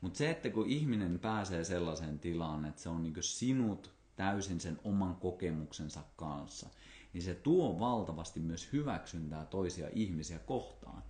Mutta se, että kun ihminen pääsee sellaiseen tilaan, että se on niinku sinut täysin sen oman kokemuksensa kanssa, niin se tuo valtavasti myös hyväksyntää toisia ihmisiä kohtaan.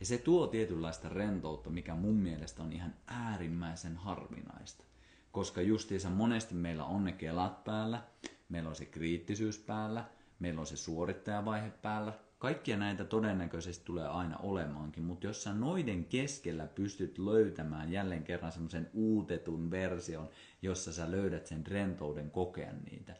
Ja se tuo tietynlaista rentoutta, mikä mun mielestä on ihan äärimmäisen harvinaista. Koska justiinsa monesti meillä on ne kelat päällä, meillä on se kriittisyys päällä, meillä on se suorittajavaihe päällä. Kaikkia näitä todennäköisesti tulee aina olemaankin, mutta jos sä noiden keskellä pystyt löytämään jälleen kerran semmoisen uutetun version, jossa sä löydät sen rentouden kokea niitä,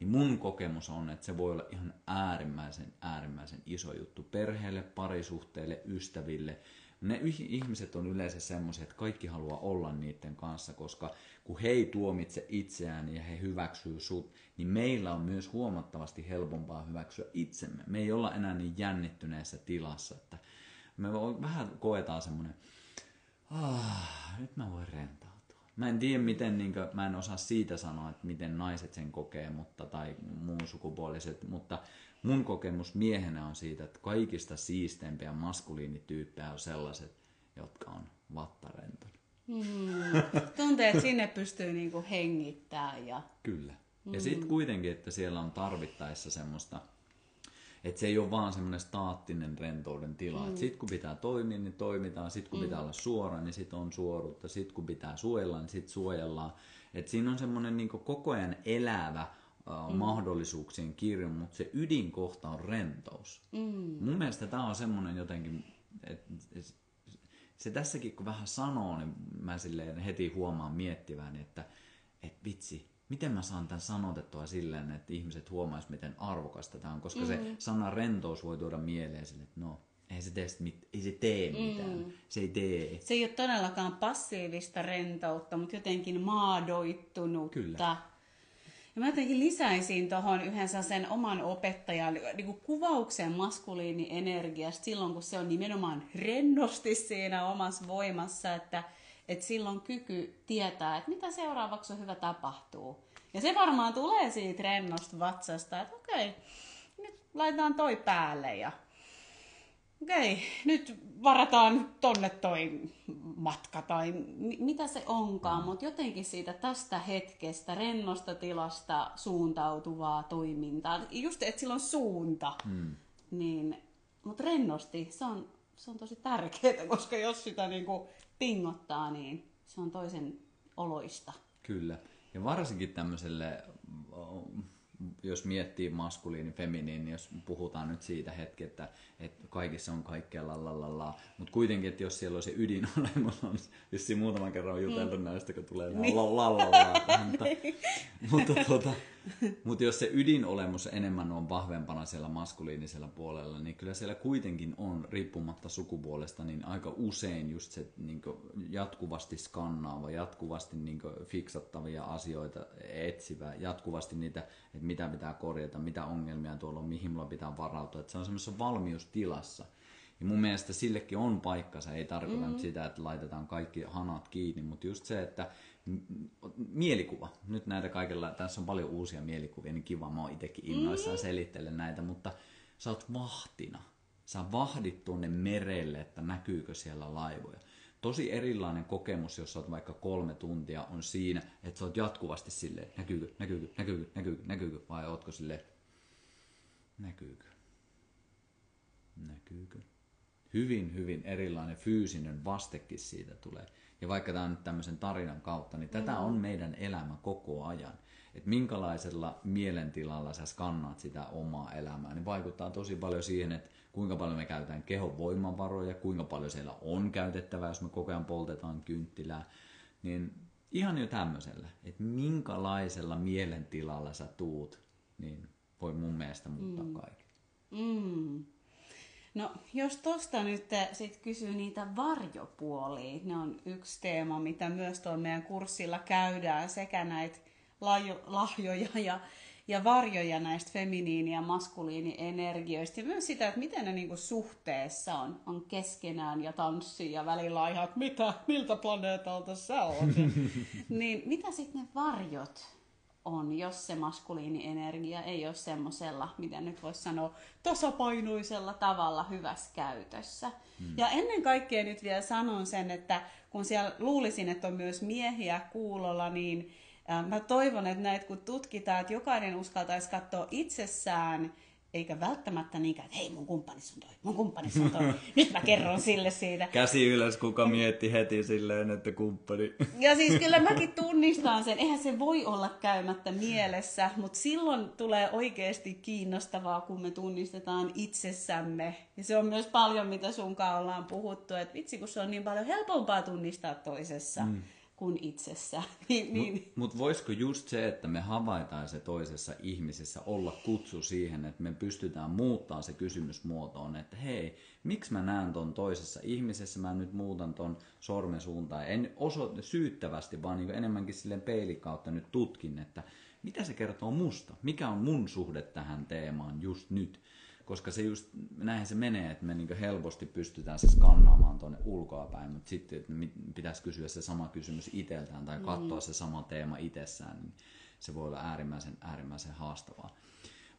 niin mun kokemus on, että se voi olla ihan äärimmäisen, äärimmäisen iso juttu perheelle, parisuhteille, ystäville. Ne ihmiset on yleensä semmoisia, että kaikki haluaa olla niiden kanssa, koska kun he ei tuomitse itseään ja he hyväksyy sut, niin meillä on myös huomattavasti helpompaa hyväksyä itsemme. Me ei olla enää niin jännittyneessä tilassa, että me vähän koetaan semmoinen, ah, nyt mä voin rentautua. Mä en tiedä, miten, niin kuin, mä en osaa siitä sanoa, että miten naiset sen kokee, mutta, tai muun sukupuoliset, mutta mun kokemus miehenä on siitä, että kaikista siisteimpiä maskuliinityyppejä on sellaiset, jotka on vattarentona. Mm. Tuntee, että sinne pystyy niinku hengittämään. Ja... Kyllä. Ja sitten kuitenkin, että siellä on tarvittaessa semmoista, että se ei ole vaan semmoinen staattinen rentouden tila. Mm. Sitten kun pitää toimia, niin toimitaan. Sitten kun mm. pitää olla suora, niin sitten on suoruutta. Sitten kun pitää suojella, niin sitten suojellaan. Et siinä on semmoinen niin koko ajan elävä mm. mahdollisuuksien kirjo, mutta se ydinkohta on rentous. Mm. Mun mielestä tämä on semmoinen jotenkin, että se tässäkin kun vähän sanoo, niin mä silleen heti huomaan miettivään, että, että vitsi, miten mä saan tämän sanotettua silleen, että ihmiset huomaisivat, miten arvokasta tämä on, koska mm. se sana rentous voi tuoda mieleen sille, että no, ei se tee, mit, ei se tee mitään. Mm. Se ei tee. Se ei ole todellakaan passiivista rentoutta, mutta jotenkin maadoittunutta. Kyllä. Ja mä jotenkin lisäisin tuohon yhdensä sen oman opettajan niin kuin kuvauksen maskuliinienergiasta silloin, kun se on nimenomaan rennosti siinä omassa voimassa, että – että silloin kyky tietää, että mitä seuraavaksi on hyvä tapahtuu. Ja se varmaan tulee siitä rennosta vatsasta, että okei, nyt laitetaan toi päälle ja okei, nyt varataan tonne toi matka tai mitä se onkaan, mm. mutta jotenkin siitä tästä hetkestä, rennosta tilasta suuntautuvaa toimintaa, just että sillä on suunta, mm. niin, mutta rennosti, se on, se on tosi tärkeää, koska jos sitä niinku pingottaa, niin se on toisen oloista. Kyllä. Ja varsinkin tämmöiselle, jos miettii maskuliini, feminiini, niin jos puhutaan nyt siitä hetki, että, että kaikissa on kaikkea la mutta kuitenkin, että jos siellä on se ydinolemus, on vissiin muutaman kerran on juteltu mm. näistä, kun tulee niin. la la la la, mutta, mutta tuota, mutta jos se ydinolemus enemmän on vahvempana siellä maskuliinisella puolella, niin kyllä siellä kuitenkin on, riippumatta sukupuolesta, niin aika usein just se niin jatkuvasti skannaava, jatkuvasti niin fiksattavia asioita etsivä, jatkuvasti niitä, että mitä pitää korjata, mitä ongelmia tuolla on, mihin mulla pitää varautua. Että se on semmoisessa valmiustilassa. Ja mun mielestä sillekin on paikkansa, ei tarkoita mm-hmm. sitä, että laitetaan kaikki hanat kiinni, mutta just se, että mielikuva. Nyt näitä kaikilla, tässä on paljon uusia mielikuvia, niin kiva, mä oon itsekin innoissaan mm. selittelen näitä, mutta sä oot vahtina. Sä vahdit tuonne merelle, että näkyykö siellä laivoja. Tosi erilainen kokemus, jos sä oot vaikka kolme tuntia, on siinä, että sä oot jatkuvasti silleen, näkyykö, näkyykö, näkyykö, näkyykö, näkyykö, vai ootko silleen, näkyykö, näkyykö. Hyvin, hyvin erilainen fyysinen vastekin siitä tulee. Ja vaikka tämä on nyt tämmöisen tarinan kautta, niin tätä mm. on meidän elämä koko ajan. Että minkälaisella mielentilalla sä skannaat sitä omaa elämää, niin vaikuttaa tosi paljon siihen, että kuinka paljon me käytetään kehon voimavaroja, kuinka paljon siellä on käytettävää, jos me koko ajan poltetaan kynttilää. Niin ihan jo tämmöisellä, että minkälaisella mielentilalla sä tuut, niin voi mun mielestä muuttaa mm. kaiken. Mm. No, jos tuosta nyt sit kysyy niitä varjopuolia, ne on yksi teema, mitä myös tuolla meidän kurssilla käydään, sekä näitä lahjoja ja, ja varjoja näistä feminiini- ja maskuliinienergioista, ja myös sitä, että miten ne niinku suhteessa on, on keskenään ja tanssii, ja välillä ihan, että mitä, miltä planeetalta sä oot. niin mitä sitten ne varjot on, jos se maskuliinienergia ei ole semmoisella, miten nyt voisi sanoa, tasapainoisella tavalla hyvässä käytössä. Hmm. Ja ennen kaikkea nyt vielä sanon sen, että kun siellä luulisin, että on myös miehiä kuulolla, niin mä toivon, että näitä kun tutkitaan, että jokainen uskaltaisi katsoa itsessään eikä välttämättä niinkään, että hei mun kumppanis on toi, mun kumppanis on toi, nyt mä kerron sille siitä. Käsi ylös, kuka mietti heti silleen, että kumppani. Ja siis kyllä mäkin tunnistan sen, eihän se voi olla käymättä mielessä, mutta silloin tulee oikeasti kiinnostavaa, kun me tunnistetaan itsessämme. Ja se on myös paljon, mitä sunkaan ollaan puhuttu, että vitsi kun se on niin paljon helpompaa tunnistaa toisessa. Mm kuin itsessä. niin, niin. Mutta mut voisiko just se, että me havaitaan se toisessa ihmisessä olla kutsu siihen, että me pystytään muuttaa se kysymys muotoon, että hei, miksi mä näen ton toisessa ihmisessä, mä nyt muutan ton sormen suuntaan. En oso syyttävästi, vaan niin enemmänkin silleen peilin kautta nyt tutkin, että mitä se kertoo musta, mikä on mun suhde tähän teemaan just nyt. Koska se just, näinhän se menee, että me niin helposti pystytään se skannaamaan tuonne ulkoapäin, mutta sitten että pitäisi kysyä se sama kysymys itseltään tai katsoa mm. se sama teema itsessään, niin se voi olla äärimmäisen, äärimmäisen haastavaa.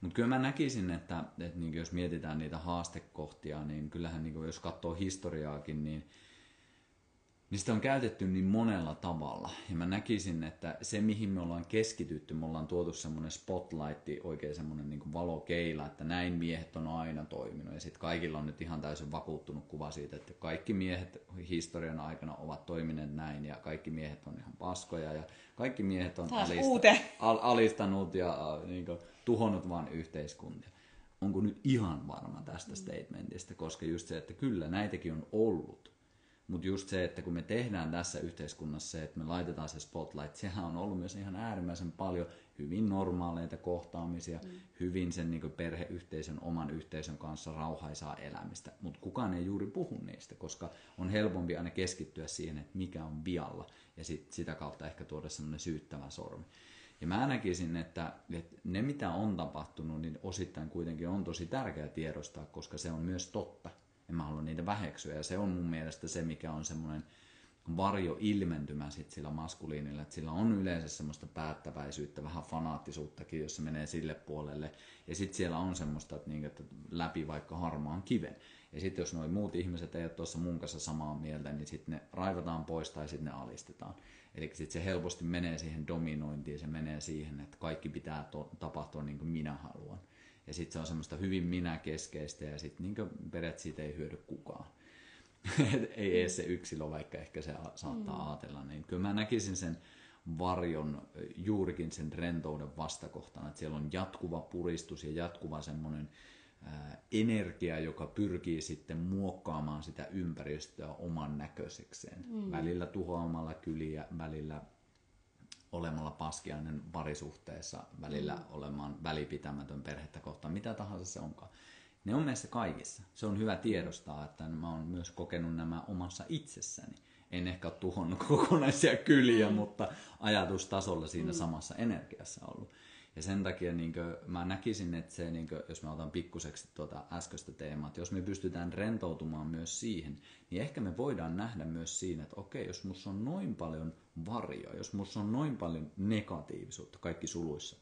Mutta kyllä mä näkisin, että, että niin jos mietitään niitä haastekohtia, niin kyllähän niin jos katsoo historiaakin, niin niin sitä on käytetty niin monella tavalla. Ja mä näkisin, että se mihin me ollaan keskitytty, me ollaan tuotu semmoinen spotlight, oikein semmoinen niin valokeila, että näin miehet on aina toiminut. Ja sitten kaikilla on nyt ihan täysin vakuuttunut kuva siitä, että kaikki miehet historian aikana ovat toimineet näin ja kaikki miehet on ihan paskoja ja kaikki miehet on alista, al, alistanut ja äh, niin kuin, tuhonnut vaan yhteiskuntia. Onko nyt ihan varma tästä statementista, koska just se, että kyllä näitäkin on ollut mutta just se, että kun me tehdään tässä yhteiskunnassa se, että me laitetaan se spotlight, sehän on ollut myös ihan äärimmäisen paljon hyvin normaaleita kohtaamisia, mm. hyvin sen niin perheyhteisön, oman yhteisön kanssa rauhaisaa elämistä. Mutta kukaan ei juuri puhu niistä, koska on helpompi aina keskittyä siihen, että mikä on vialla ja sit, sitä kautta ehkä tuoda semmoinen syyttävä sormi. Ja mä näkisin, että, että ne mitä on tapahtunut, niin osittain kuitenkin on tosi tärkeää tiedostaa, koska se on myös totta en mä halua niitä väheksyä. Ja se on mun mielestä se, mikä on semmoinen varjoilmentymä sit sillä maskuliinilla, että sillä on yleensä semmoista päättäväisyyttä, vähän fanaattisuuttakin, jos se menee sille puolelle. Ja sitten siellä on semmoista, että, niin, että läpi vaikka harmaan kiven. Ja sitten jos noin muut ihmiset ei ole tuossa mun kanssa samaa mieltä, niin sitten ne raivataan pois tai sitten ne alistetaan. Eli sitten se helposti menee siihen dominointiin, se menee siihen, että kaikki pitää to- tapahtua niin kuin minä haluan. Ja sitten se on semmoista hyvin minäkeskeistä ja sitten niin periaatteessa siitä ei hyödy kukaan. ei edes se yksilö, vaikka ehkä se saattaa mm. ajatella. Niin kyllä mä näkisin sen varjon juurikin sen rentouden vastakohtana, että siellä on jatkuva puristus ja jatkuva semmoinen energia, joka pyrkii sitten muokkaamaan sitä ympäristöä oman näköisekseen. Mm. Välillä tuhoamalla kyliä, välillä olemalla paskiainen parisuhteessa, välillä mm. olemaan välipitämätön perhettä kohtaan, mitä tahansa se onkaan. Ne on meissä kaikissa. Se on hyvä tiedostaa, että mä oon myös kokenut nämä omassa itsessäni. En ehkä ole tuhonnut kokonaisia kyliä, mm. mutta ajatustasolla siinä mm. samassa energiassa ollut. Ja sen takia niin kuin, mä näkisin, että se, niin kuin, jos mä otan pikkuseksi tuota äskeistä teemaa, että jos me pystytään rentoutumaan myös siihen, niin ehkä me voidaan nähdä myös siinä, että okei, jos musta on noin paljon varjoa, jos musta on noin paljon negatiivisuutta, kaikki suluissa,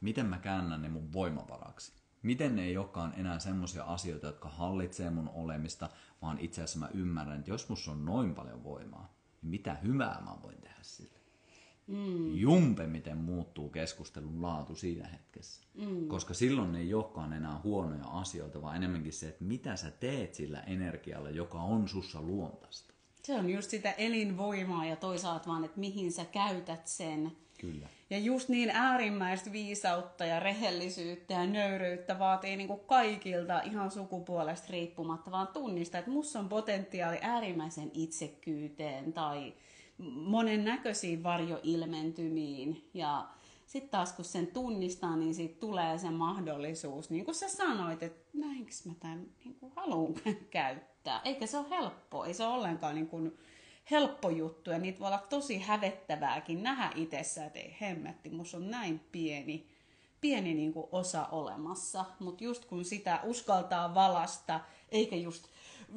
miten mä käännän ne mun voimavaraksi? Miten ne ei olekaan enää semmoisia asioita, jotka hallitsee mun olemista, vaan itse asiassa mä ymmärrän, että jos musta on noin paljon voimaa, niin mitä hyvää mä voin tehdä sille? Mm. Jumpe, miten muuttuu keskustelun laatu siinä hetkessä. Mm. Koska silloin ei olekaan enää huonoja asioita, vaan enemmänkin se, että mitä sä teet sillä energialla, joka on sussa luontaista. Se on just sitä elinvoimaa ja toisaalta vaan, että mihin sä käytät sen. Kyllä. Ja just niin äärimmäistä viisautta ja rehellisyyttä ja nöyryyttä vaatii niin kuin kaikilta ihan sukupuolesta riippumatta, vaan tunnistaa, että mussa on potentiaali äärimmäisen itsekyyteen tai monennäköisiin varjoilmentymiin. Ja sitten taas kun sen tunnistaa, niin siitä tulee se mahdollisuus, niin kuin sä sanoit, että näinkö mä tämän niin kuin haluan käyttää. Eikä se ole helppo, ei se ole ollenkaan niin kuin helppo juttu ja niitä voi olla tosi hävettävääkin nähdä itsessä, että ei hemmetti, musta on näin pieni, pieni niin kuin osa olemassa. Mutta just kun sitä uskaltaa valasta, eikä just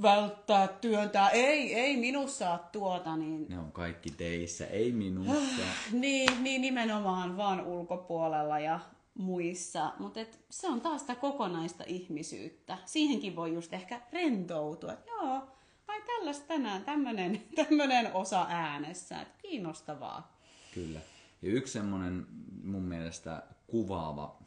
välttää, työntää, ei, ei minussa ole tuota. Niin... Ne on kaikki teissä, ei minussa. niin, niin, nimenomaan vaan ulkopuolella ja muissa. Mutta se on taas sitä kokonaista ihmisyyttä. Siihenkin voi just ehkä rentoutua. Et joo, ai tällaista tänään, tämmönen, tämmönen osa äänessä. Et kiinnostavaa. Kyllä. Ja yksi semmoinen mun mielestä kuvaava,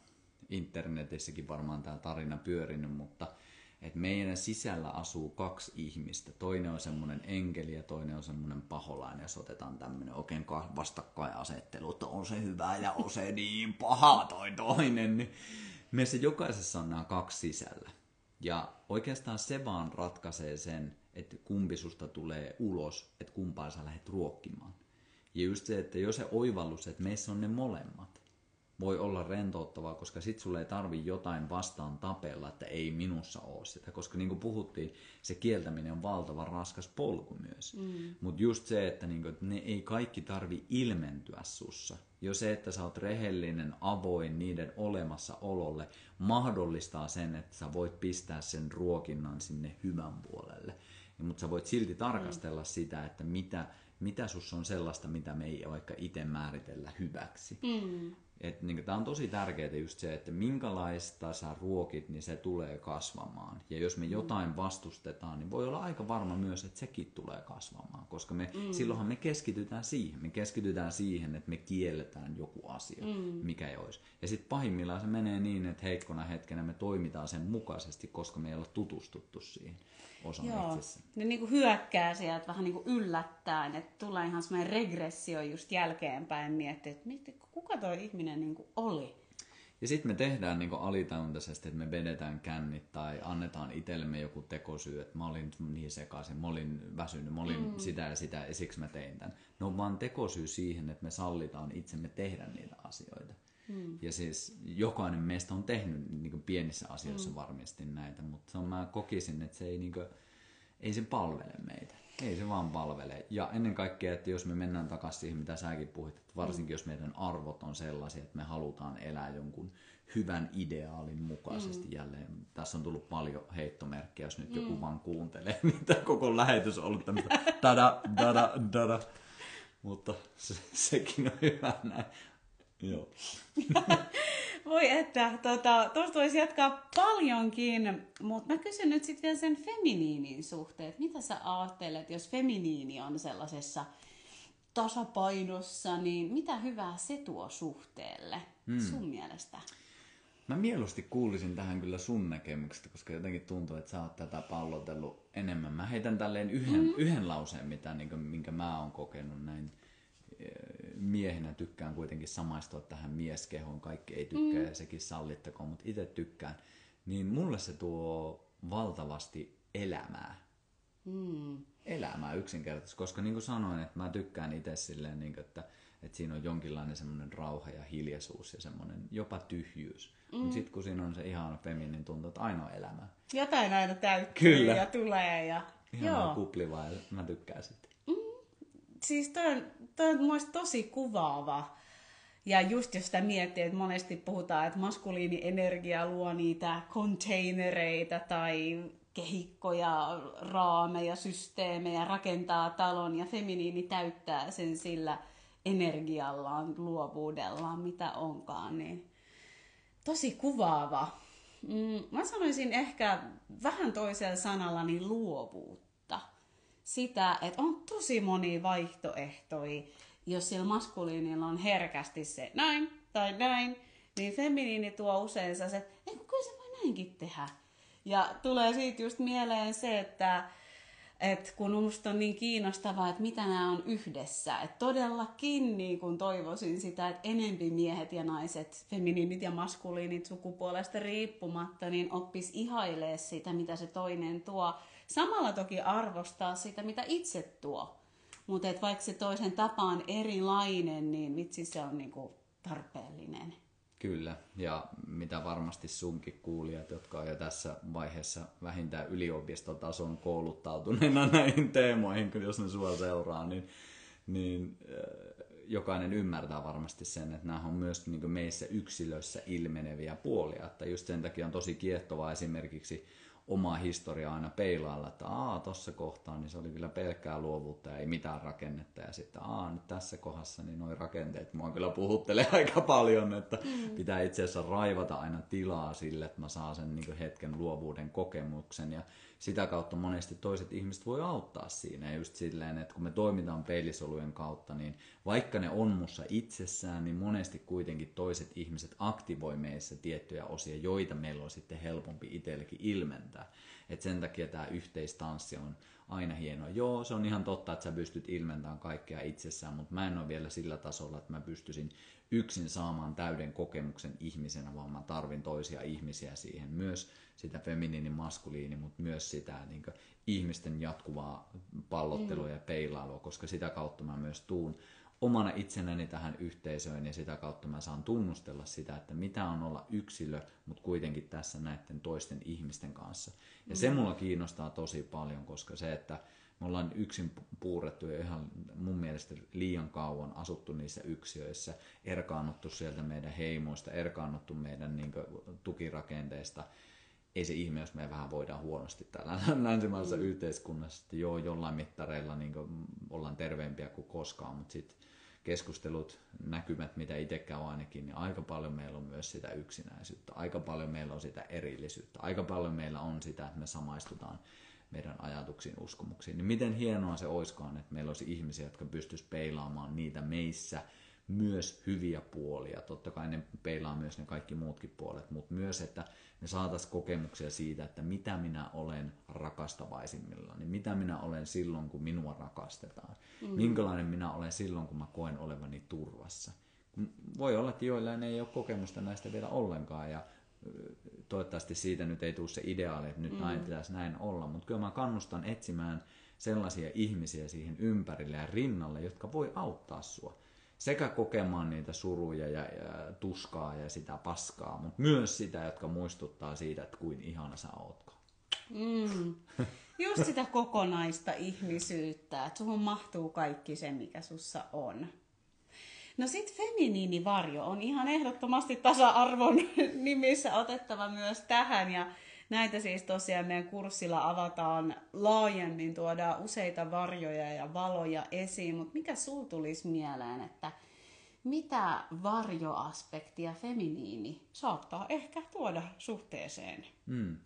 internetissäkin varmaan tämä tarina pyörinyt, mutta – että meidän sisällä asuu kaksi ihmistä. Toinen on semmoinen enkeli ja toinen on semmoinen paholainen. Jos otetaan tämmöinen oikein vastakkainasettelu, että on se hyvä ja on se niin paha toi toinen, niin meissä jokaisessa on nämä kaksi sisällä. Ja oikeastaan se vaan ratkaisee sen, että kumpi susta tulee ulos, että kumpaa sä lähdet ruokkimaan. Ja just se, että jos se oivallus, että meissä on ne molemmat, voi olla rentouttavaa, koska sit sulle ei tarvi jotain vastaan tapella, että ei minussa ole sitä. Koska niin kuin puhuttiin, se kieltäminen on valtavan raskas polku myös. Mm. Mutta just se, että, niin kuin, että ne ei kaikki tarvi ilmentyä sussa. Jo se, että sä oot rehellinen, avoin niiden olemassaololle, mahdollistaa sen, että sä voit pistää sen ruokinnan sinne hyvän puolelle. Mutta sä voit silti tarkastella mm. sitä, että mitä, mitä sus on sellaista, mitä me ei vaikka itse määritellä hyväksi. Mm. Et, niin, tämä on tosi tärkeää just se, että minkälaista sä ruokit, niin se tulee kasvamaan. Ja jos me mm. jotain vastustetaan, niin voi olla aika varma myös, että sekin tulee kasvamaan. Koska me, mm. silloinhan me keskitytään siihen. Me keskitytään siihen, että me kielletään joku asia, mm. mikä ei olisi. Ja sitten pahimmillaan se menee niin, että heikkona hetkenä me toimitaan sen mukaisesti, koska me ei olla tutustuttu siihen osana Joo. itsessä. Ne niinku hyökkää sieltä vähän niinku yllättäen, että tulee ihan semmoinen regressio just jälkeenpäin miettiä, että kuka tuo ihminen niinku oli. Ja sitten me tehdään niinku alitajuntaisesti, että me vedetään kännit tai annetaan itsellemme joku tekosyy, että mä olin niin sekaisin, mä olin väsynyt, mä olin mm. sitä ja sitä ja siksi mä tein tämän. Ne on vaan tekosyy siihen, että me sallitaan itsemme tehdä niitä asioita. Mm. Ja siis jokainen meistä on tehnyt niin kuin pienissä asioissa mm. varmasti näitä, mutta se on, mä kokisin, että se ei, niin kuin, ei se palvele meitä. Ei se vaan palvele. Ja ennen kaikkea, että jos me mennään takaisin siihen, mitä säkin puhuit, että varsinkin mm. jos meidän arvot on sellaisia, että me halutaan elää jonkun hyvän ideaalin mukaisesti mm. jälleen. Tässä on tullut paljon heittomerkkejä, jos nyt mm. joku vaan kuuntelee, mitä koko lähetys on ollut tämmöistä tada, tada, tada. Mutta se, sekin on hyvä näin. Joo. Voi että, tuota, tuosta voisi jatkaa paljonkin, mutta mä kysyn nyt sitten vielä sen feminiinin suhteen. Mitä sä ajattelet, jos feminiini on sellaisessa tasapainossa, niin mitä hyvää se tuo suhteelle hmm. sun mielestä? Mä mieluusti kuulisin tähän kyllä sun näkemyksestä, koska jotenkin tuntuu, että sä oot tätä pallotellut enemmän. Mä heitän tälleen yhden, mm. yhden lauseen, mitä, niin kuin, minkä mä oon kokenut näin miehenä tykkään kuitenkin samaistua tähän mieskehoon. Kaikki ei tykkää mm. ja sekin sallittakoon, mutta itse tykkään. Niin mulle se tuo valtavasti elämää. Mm. Elämää yksinkertaisesti, koska niin kuin sanoin, että mä tykkään itse silleen, niin kuin, että, että siinä on jonkinlainen semmoinen rauha ja hiljaisuus ja semmoinen jopa tyhjyys. Mm. Mutta sitten kun siinä on se ihan feminin tuntuu, että aina on elämä. Jotain aina täyttyy Kyllä. ja tulee. Ja... Ihan Joo. kuplivaa ja mä tykkään sitten siis toi on, toi on tosi kuvaava. Ja just jos sitä miettii, että monesti puhutaan, että maskuliini-energia luo niitä containereita tai kehikkoja, raameja, systeemejä, rakentaa talon ja feminiini täyttää sen sillä energiallaan, luovuudellaan, mitä onkaan, niin tosi kuvaava. Mm, mä sanoisin ehkä vähän toisella sanalla niin luovuutta sitä, että on tosi moni vaihtoehtoja, jos sillä maskuliinilla on herkästi se näin tai näin, niin feminiini tuo usein se, että kyllä se voi näinkin tehdä. Ja tulee siitä just mieleen se, että, että kun minusta on niin kiinnostavaa, että mitä nämä on yhdessä. Että todellakin niin kun toivoisin sitä, että enempi miehet ja naiset, feminiinit ja maskuliinit sukupuolesta riippumatta, niin oppis ihailee sitä, mitä se toinen tuo. Samalla toki arvostaa sitä, mitä itse tuo. Mutta vaikka se toisen tapa on erilainen, niin vitsi se on niinku tarpeellinen. Kyllä, ja mitä varmasti sunkin kuulijat, jotka on jo tässä vaiheessa vähintään yliopistotason kouluttautuneena näihin teemoihin, jos ne sua seuraa, niin, niin äh, jokainen ymmärtää varmasti sen, että nämä on myös niin meissä yksilöissä ilmeneviä puolia. Että just sen takia on tosi kiehtovaa esimerkiksi omaa historiaa aina peilailla, että aa, tuossa kohtaa, niin se oli kyllä pelkkää luovuutta ja ei mitään rakennetta. Ja sitten aa, nyt tässä kohdassa, niin noin rakenteet mua kyllä puhuttelee aika paljon, että mm. pitää itse asiassa raivata aina tilaa sille, että mä saan sen niin hetken luovuuden kokemuksen. Ja sitä kautta monesti toiset ihmiset voi auttaa siinä. Ja just silleen, että kun me toimitaan peilisolujen kautta, niin vaikka ne on mussa itsessään, niin monesti kuitenkin toiset ihmiset aktivoi meissä tiettyjä osia, joita meillä on sitten helpompi itsellekin ilmentää. Et sen takia tämä yhteistanssi on aina hienoa. Joo, se on ihan totta, että sä pystyt ilmentämään kaikkea itsessään, mutta mä en ole vielä sillä tasolla, että mä pystyisin yksin saamaan täyden kokemuksen ihmisenä, vaan mä tarvin toisia ihmisiä siihen. Myös sitä feminiini, maskuliini, mutta myös sitä niin ihmisten jatkuvaa pallottelua mm. ja peilailua, koska sitä kautta mä myös tuun omana itsenäni tähän yhteisöön ja sitä kautta mä saan tunnustella sitä, että mitä on olla yksilö, mutta kuitenkin tässä näiden toisten ihmisten kanssa. Ja se mulla kiinnostaa tosi paljon, koska se, että me ollaan yksin puurettu ja ihan mun mielestä liian kauan asuttu niissä yksiöissä, erkaannuttu sieltä meidän heimoista, erkaannuttu meidän niin kuin, tukirakenteista. Ei se ihme, jos me vähän voidaan huonosti täällä länsimaisessa mm. yhteiskunnassa, että joo, jollain mittareilla niin kuin, ollaan terveempiä kuin koskaan, mutta sitten keskustelut, näkymät, mitä itse käy ainakin, niin aika paljon meillä on myös sitä yksinäisyyttä, aika paljon meillä on sitä erillisyyttä, aika paljon meillä on sitä, että me samaistutaan meidän ajatuksiin, uskomuksiin. Niin miten hienoa se oiskaan, että meillä olisi ihmisiä, jotka pystyisivät peilaamaan niitä meissä myös hyviä puolia. Totta kai ne peilaa myös ne kaikki muutkin puolet, mutta myös, että me saataisiin kokemuksia siitä, että mitä minä olen rakastavaisimmilla, niin mitä minä olen silloin, kun minua rakastetaan. Mm. Minkälainen minä olen silloin, kun mä koen olevani turvassa. Voi olla, että joillain ei ole kokemusta näistä vielä ollenkaan, ja toivottavasti siitä nyt ei tule se ideaali, että nyt mm. näin pitäisi näin olla, mutta kyllä mä kannustan etsimään sellaisia ihmisiä siihen ympärille ja rinnalle, jotka voi auttaa sua. Sekä kokemaan niitä suruja ja, ja tuskaa ja sitä paskaa, mutta myös sitä, jotka muistuttaa siitä, että kuin ihana sä ootko. Mm. Just sitä kokonaista ihmisyyttä, että suhun mahtuu kaikki se, mikä sussa on. No sit feminiinivarjo on ihan ehdottomasti tasa-arvon nimissä otettava myös tähän ja näitä siis tosiaan meidän kurssilla avataan laajemmin, tuodaan useita varjoja ja valoja esiin, mutta mikä sul tulisi mieleen, että mitä varjoaspektia feminiini saattaa ehkä tuoda suhteeseen? Mm.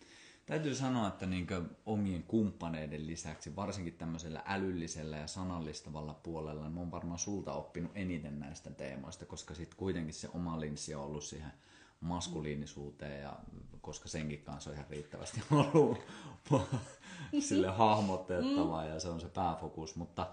Täytyy sanoa, että niin omien kumppaneiden lisäksi, varsinkin tämmöisellä älyllisellä ja sanallistavalla puolella, niin mä oon varmaan sulta oppinut eniten näistä teemoista, koska sitten kuitenkin se oma linssi on ollut siihen maskuliinisuuteen, ja koska senkin kanssa on ihan riittävästi ollut sille hahmotettavaa, ja se on se pääfokus, mutta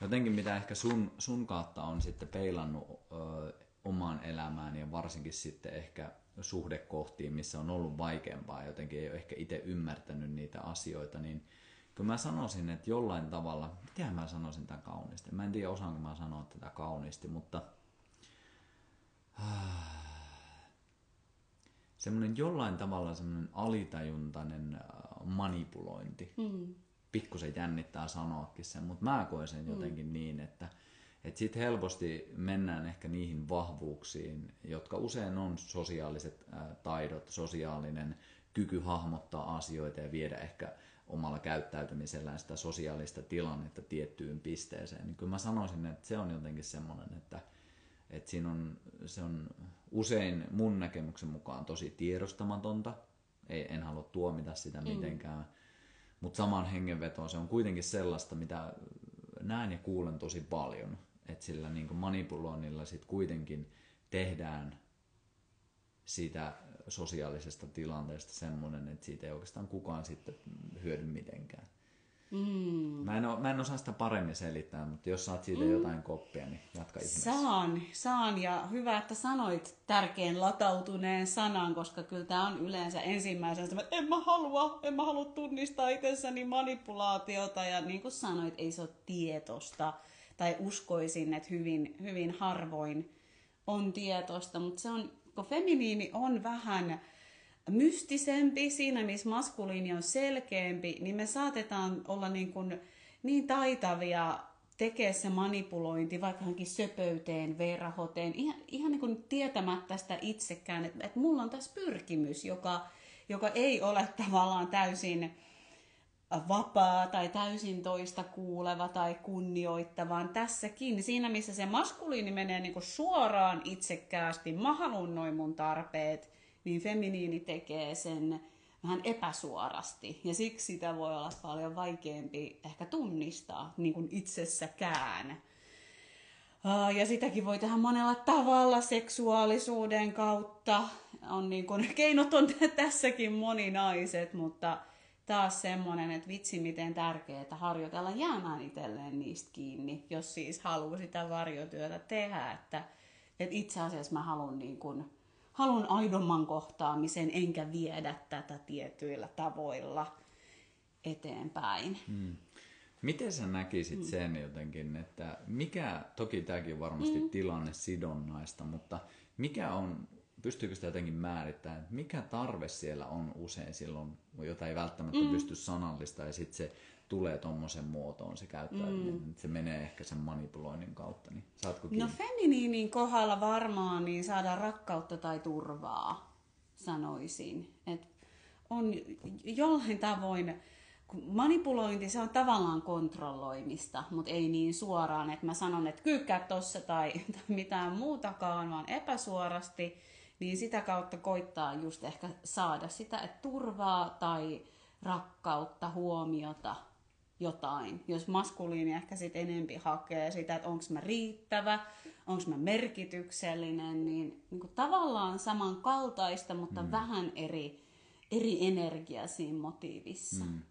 jotenkin mitä ehkä sun, sun kautta on sitten peilannut ö, omaan elämään ja varsinkin sitten ehkä suhdekohtiin, missä on ollut vaikeampaa, jotenkin ei ole ehkä itse ymmärtänyt niitä asioita, niin kyllä mä sanoisin, että jollain tavalla, miten mä sanoisin tämän kauniisti, mä en tiedä osaanko mä sanoa tätä kauniisti, mutta semmoinen jollain tavalla semmoinen alitajuntainen äh, manipulointi. Mm. Pikkusen jännittää sanoakin sen, mutta mä koen sen mm. jotenkin mm. niin, että – että sitten helposti mennään ehkä niihin vahvuuksiin, jotka usein on sosiaaliset ää, taidot, sosiaalinen kyky hahmottaa asioita ja viedä ehkä omalla käyttäytymisellään sitä sosiaalista tilannetta tiettyyn pisteeseen. Niin kyllä mä sanoisin, että se on jotenkin semmoinen, että, että siinä on, se on usein mun näkemyksen mukaan tosi tiedostamatonta. Ei, en halua tuomita sitä mm. mitenkään. Mm. Mutta saman hengenvetoon se on kuitenkin sellaista, mitä näen ja kuulen tosi paljon että sillä niin manipuloinnilla sitten kuitenkin tehdään siitä sosiaalisesta tilanteesta semmoinen, että siitä ei oikeastaan kukaan sitten hyödy mitenkään. Mm. Mä, en o, mä en osaa sitä paremmin selittää, mutta jos saat siitä mm. jotain koppia, niin jatka ihmeessä. Saan, saan ja hyvä, että sanoit tärkeän latautuneen sanan, koska kyllä tämä on yleensä ensimmäisenä, että en mä halua, en mä halua tunnistaa itsessäni manipulaatiota ja niin kuin sanoit, ei se ole tietosta tai uskoisin, että hyvin, hyvin harvoin on tietoista, mutta se on, kun feminiini on vähän mystisempi, siinä missä maskuliini on selkeämpi, niin me saatetaan olla niin, kuin, niin taitavia tekee se manipulointi vaikka johonkin söpöyteen, verhoteen, ihan, ihan niin kuin tietämättä sitä itsekään, että, että mulla on tässä pyrkimys, joka, joka ei ole tavallaan täysin vapaa tai täysin toista kuuleva tai kunnioittava, vaan tässäkin, siinä missä se maskuliini menee niin kuin suoraan itsekkäästi, mä noin mun tarpeet, niin feminiini tekee sen vähän epäsuorasti. Ja siksi sitä voi olla paljon vaikeampi ehkä tunnistaa niin kuin itsessäkään. Ja sitäkin voi tehdä monella tavalla seksuaalisuuden kautta. On niin kuin, keinot on tässäkin moninaiset, mutta taas semmoinen, että vitsi miten tärkeää harjoitella jäämään itselleen niistä kiinni, jos siis haluaa sitä varjotyötä tehdä, että, että itse asiassa mä haluan niin kuin, haluan aidomman kohtaamisen, enkä viedä tätä tietyillä tavoilla eteenpäin. Hmm. Miten sä näkisit mm. sen jotenkin, että mikä, toki tämäkin on varmasti mm. tilanne sidonnaista, mutta mikä on, pystyykö sitä jotenkin määrittämään, että mikä tarve siellä on usein silloin, jota ei välttämättä mm. pysty sanallista ja sitten se tulee tuommoisen muotoon se käyttäytyminen, mm. se menee ehkä sen manipuloinnin kautta, niin saatko kiinni? No feminiinin kohdalla varmaan niin saadaan rakkautta tai turvaa, sanoisin. Et on jollain tavoin, manipulointi se on tavallaan kontrolloimista, mutta ei niin suoraan, että mä sanon, että kyykkää tossa tai, tai mitään muutakaan, vaan epäsuorasti, niin sitä kautta koittaa just ehkä saada sitä, että turvaa tai rakkautta, huomiota, jotain. Jos maskuliini ehkä sitten enempi hakee sitä, että onko mä riittävä, onko mä merkityksellinen, niin, niin kuin tavallaan samankaltaista, mutta mm. vähän eri, eri energia siinä motiivissa. Mm.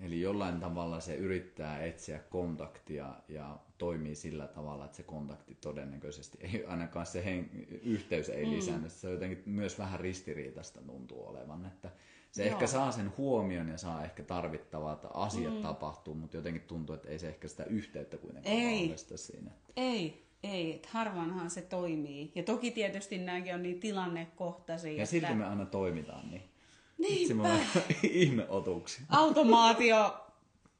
Eli jollain tavalla se yrittää etsiä kontaktia ja toimii sillä tavalla, että se kontakti todennäköisesti ei ainakaan se hen, yhteys ei mm. lisännyt. Se jotenkin myös vähän ristiriitasta tuntuu olevan, että se Joo. ehkä saa sen huomion ja saa ehkä tarvittavat asiat mm. tapahtuu, mutta jotenkin tuntuu, että ei se ehkä sitä yhteyttä kuitenkaan ei. siinä. Ei, ei, että se toimii. Ja toki tietysti nämäkin on niin tilannekohtaisia. Ja että... silti me aina toimitaan niin. Niinpä. ihmeotuksia. Automaatio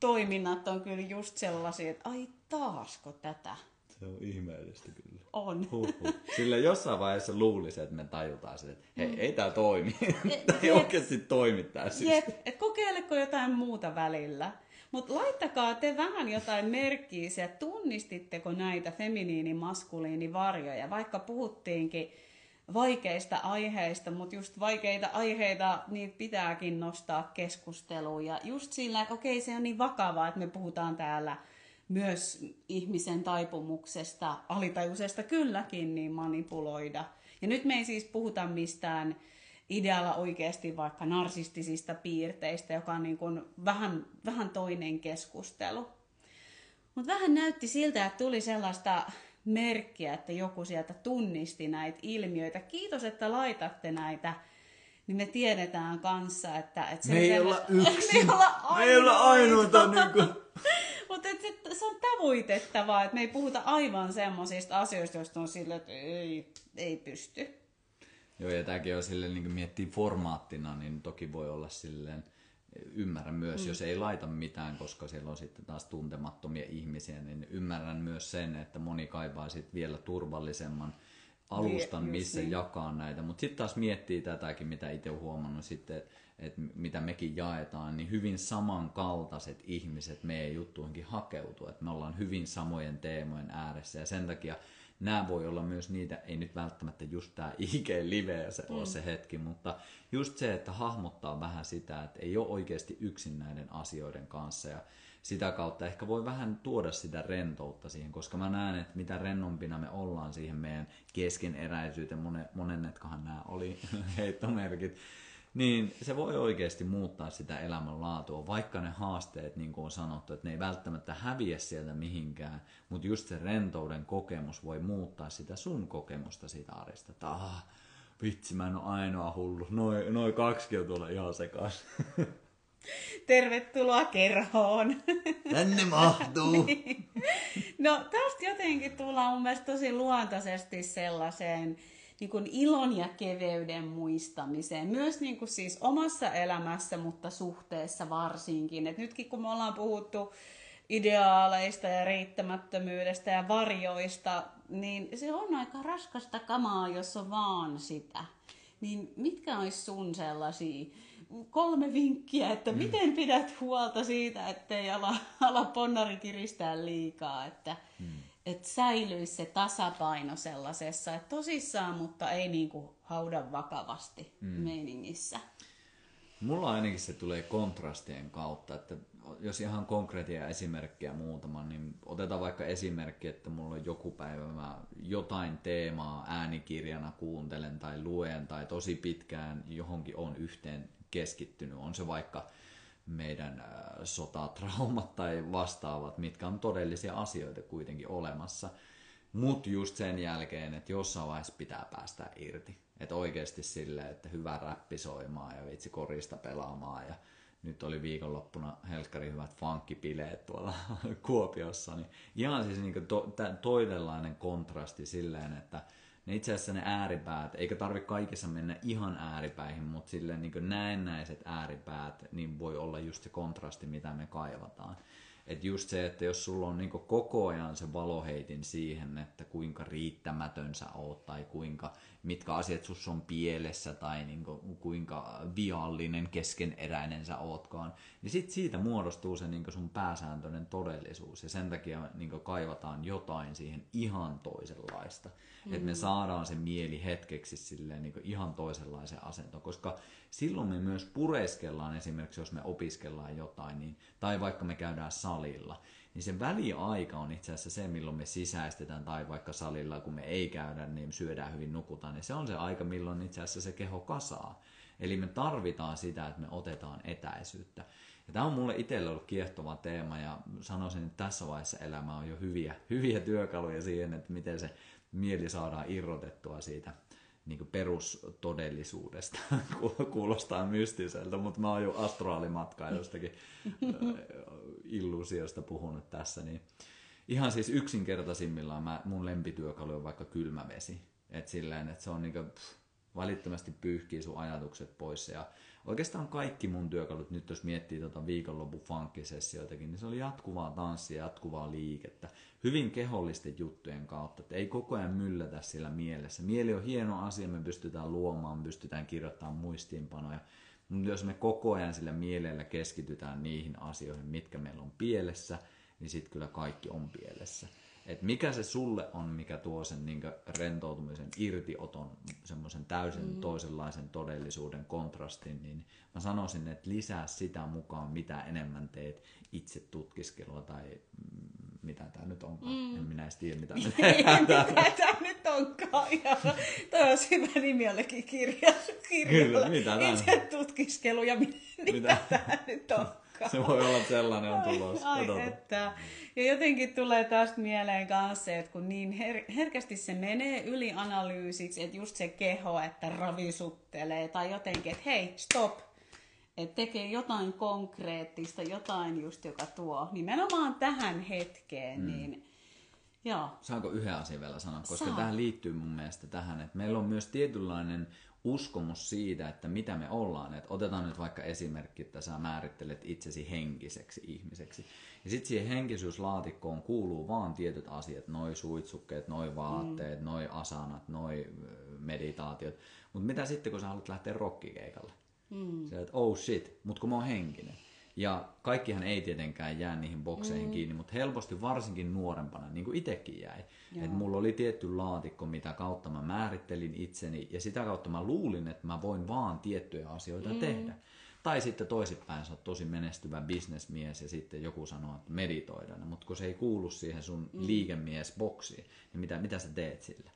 toiminnat on kyllä just sellaisia, että ai taasko tätä. Se on ihmeellistä kyllä. On. Huhhuh. Sillä jossain vaiheessa luulisi, että me tajutaan sitä, että hei, mm. ei tämä toimi. Tämä ei oikeasti toimi tämä Jep, että kokeileko jotain muuta välillä. Mutta laittakaa te vähän jotain merkkiä että tunnistitteko näitä feminiini-maskuliini-varjoja, vaikka puhuttiinkin vaikeista aiheista, mutta just vaikeita aiheita niitä pitääkin nostaa keskusteluun. Ja just sillä, että okei, se on niin vakavaa, että me puhutaan täällä myös ihmisen taipumuksesta, alitajuisesta kylläkin, niin manipuloida. Ja nyt me ei siis puhuta mistään idealla oikeasti vaikka narsistisista piirteistä, joka on niin kuin vähän, vähän toinen keskustelu. Mutta vähän näytti siltä, että tuli sellaista merkkiä, että joku sieltä tunnisti näitä ilmiöitä. Kiitos, että laitatte näitä, niin me tiedetään kanssa, että... että se me ei olla yksin. me ei olla ainoita. niin kuin... Mutta se, se on tavoitettavaa, että me ei puhuta aivan semmoisista asioista, joista on sille, että ei, ei pysty. Joo, ja tämäkin on silleen, niin miettii formaattina, niin toki voi olla silleen, ymmärrän myös, mm. jos ei laita mitään, koska siellä on sitten taas tuntemattomia ihmisiä, niin ymmärrän myös sen, että moni kaipaa sitten vielä turvallisemman alustan, missä niin. jakaa näitä. Mutta sitten taas miettii tätäkin, mitä itse olen huomannut sitten, että mitä mekin jaetaan, niin hyvin samankaltaiset ihmiset meidän juttuihinkin hakeutuu. Että me ollaan hyvin samojen teemojen ääressä ja sen takia nämä voi olla myös niitä, ei nyt välttämättä just tämä IG-live se mm. ole se hetki, mutta just se, että hahmottaa vähän sitä, että ei ole oikeasti yksin näiden asioiden kanssa ja sitä kautta ehkä voi vähän tuoda sitä rentoutta siihen, koska mä näen, että mitä rennompina me ollaan siihen meidän keskeneräisyyteen, monennetkohan nämä oli heittomerkit, niin se voi oikeasti muuttaa sitä elämänlaatua, vaikka ne haasteet, niin kuin on sanottu, että ne ei välttämättä häviä sieltä mihinkään, mutta just se rentouden kokemus voi muuttaa sitä sun kokemusta siitä. Että ah, vitsi, mä en ole ainoa hullu. Noin noi kaksi on tuolla ihan sekas. Tervetuloa kerhoon. Tänne mahtuu. niin. No tästä jotenkin tullaan mun mielestä tosi luontaisesti sellaiseen, niin kuin ilon ja keveyden muistamiseen, myös niin kuin siis omassa elämässä, mutta suhteessa varsinkin. Et nytkin kun me ollaan puhuttu ideaaleista ja riittämättömyydestä ja varjoista, niin se on aika raskasta kamaa, jos on vaan sitä. Niin mitkä olisi sun sellaisia kolme vinkkiä, että mm. miten pidät huolta siitä, ettei ala, ala ponnari kiristää liikaa, että mm että säilyisi se tasapaino sellaisessa, että tosissaan, mutta ei niin kuin hauda vakavasti mm. meiningissä. Mulla ainakin se tulee kontrastien kautta, että jos ihan konkreettia esimerkkiä muutama, niin otetaan vaikka esimerkki, että mulla on joku päivä mä jotain teemaa äänikirjana kuuntelen tai luen tai tosi pitkään johonkin on yhteen keskittynyt. On se vaikka meidän äh, sotatraumat tai vastaavat, mitkä on todellisia asioita kuitenkin olemassa. Mutta just sen jälkeen, että jossain vaiheessa pitää päästä irti. Että oikeasti sille, että hyvä räppi soimaan ja vitsi korista pelaamaan ja nyt oli viikonloppuna helkkari hyvät funkkipileet tuolla Kuopiossa, niin ihan siis niin to, toisenlainen kontrasti silleen, että ne itse asiassa ne ääripäät, eikä tarvi kaikissa mennä ihan ääripäihin, mutta silleen niin näennäiset ääripäät, niin voi olla just se kontrasti, mitä me kaivataan. Että just se, että jos sulla on niin koko ajan se valoheitin siihen, että kuinka riittämätön sä oot tai kuinka, mitkä asiat sus on pielessä tai niin kuinka viallinen keskeneräinen sä ootkaan, niin sit siitä muodostuu se niin sun pääsääntöinen todellisuus ja sen takia niin kaivataan jotain siihen ihan toisenlaista. Mm. Että me saadaan se mieli hetkeksi silleen niin ihan toisenlaisen asentoon, koska silloin me myös pureskellaan esimerkiksi, jos me opiskellaan jotain, niin, tai vaikka me käydään salilla, niin se väliaika on itse asiassa se, milloin me sisäistetään, tai vaikka salilla, kun me ei käydä, niin syödään hyvin, nukutaan, niin se on se aika, milloin itse asiassa se keho kasaa. Eli me tarvitaan sitä, että me otetaan etäisyyttä. Ja tämä on mulle itselle ollut kiehtova teema ja sanoisin, että tässä vaiheessa elämä on jo hyviä, hyviä työkaluja siihen, että miten se mieli saadaan irrotettua siitä niin perustodellisuudesta. Kuulostaa mystiseltä, mutta mä oon jo astraalimatkailustakin illuusiosta puhunut tässä. Niin ihan siis yksinkertaisimmillaan mä, mun lempityökalu on vaikka kylmä vesi. Et silleen, että se on niinku, pff, välittömästi pyyhkii sun ajatukset pois. Ja oikeastaan kaikki mun työkalut, nyt jos miettii tota viikonlopun funkkisessioitakin, niin se oli jatkuvaa tanssia, jatkuvaa liikettä, hyvin kehollisten juttujen kautta, että ei koko ajan myllätä sillä mielessä. Mieli on hieno asia, me pystytään luomaan, me pystytään kirjoittamaan muistiinpanoja, mutta jos me koko ajan sillä mielellä keskitytään niihin asioihin, mitkä meillä on pielessä, niin sitten kyllä kaikki on pielessä että mikä se sulle on, mikä tuo sen niin rentoutumisen irtioton, semmoisen täysin mm. toisenlaisen todellisuuden kontrastin, niin mä sanoisin, että lisää sitä mukaan, mitä enemmän teet itse tutkiskelua tai mitä tämä nyt onkaan. Mm. En minä edes tiedä, mitä mitä tämä nyt onkaan. Ja toi on hyvä nimi jollekin kirjalle. Kyllä, mitä tämä Itse tutkiskelu ja mitä, mitä tämä nyt on. Se voi olla sellainen on tulos. Ai, ai että. Ja jotenkin tulee tästä mieleen kanssa, että kun niin her- herkästi se menee ylianalyysiksi, että just se keho, että ravisuttelee tai jotenkin, että hei, stop, että tekee jotain konkreettista, jotain just, joka tuo nimenomaan tähän hetkeen, mm. niin Joo. Saanko yhden asian vielä sanoa? Koska Saa. tähän liittyy mun mielestä tähän, että meillä on myös tietynlainen uskomus siitä, että mitä me ollaan. Et otetaan nyt vaikka esimerkki, että sä määrittelet itsesi henkiseksi ihmiseksi. Ja sitten siihen henkisyyslaatikkoon kuuluu vaan tietyt asiat, noi suitsukkeet, noi vaatteet, mm. noi asanat, noi meditaatiot. Mutta mitä sitten, kun sä haluat lähteä rockikeikalle? Mm. Sä että oh shit, mutta kun mä oon henkinen. Ja kaikkihan ei tietenkään jää niihin bokseihin mm. kiinni, mutta helposti varsinkin nuorempana, niin kuin itsekin jäi. Että mulla oli tietty laatikko, mitä kautta mä määrittelin itseni, ja sitä kautta mä luulin, että mä voin vaan tiettyjä asioita mm. tehdä. Tai sitten toisinpäin, sä oot tosi menestyvä bisnesmies ja sitten joku sanoo, että meditoidaan, mutta kun se ei kuulu siihen sun mm. liikemiesboksiin, niin mitä, mitä sä teet sillä?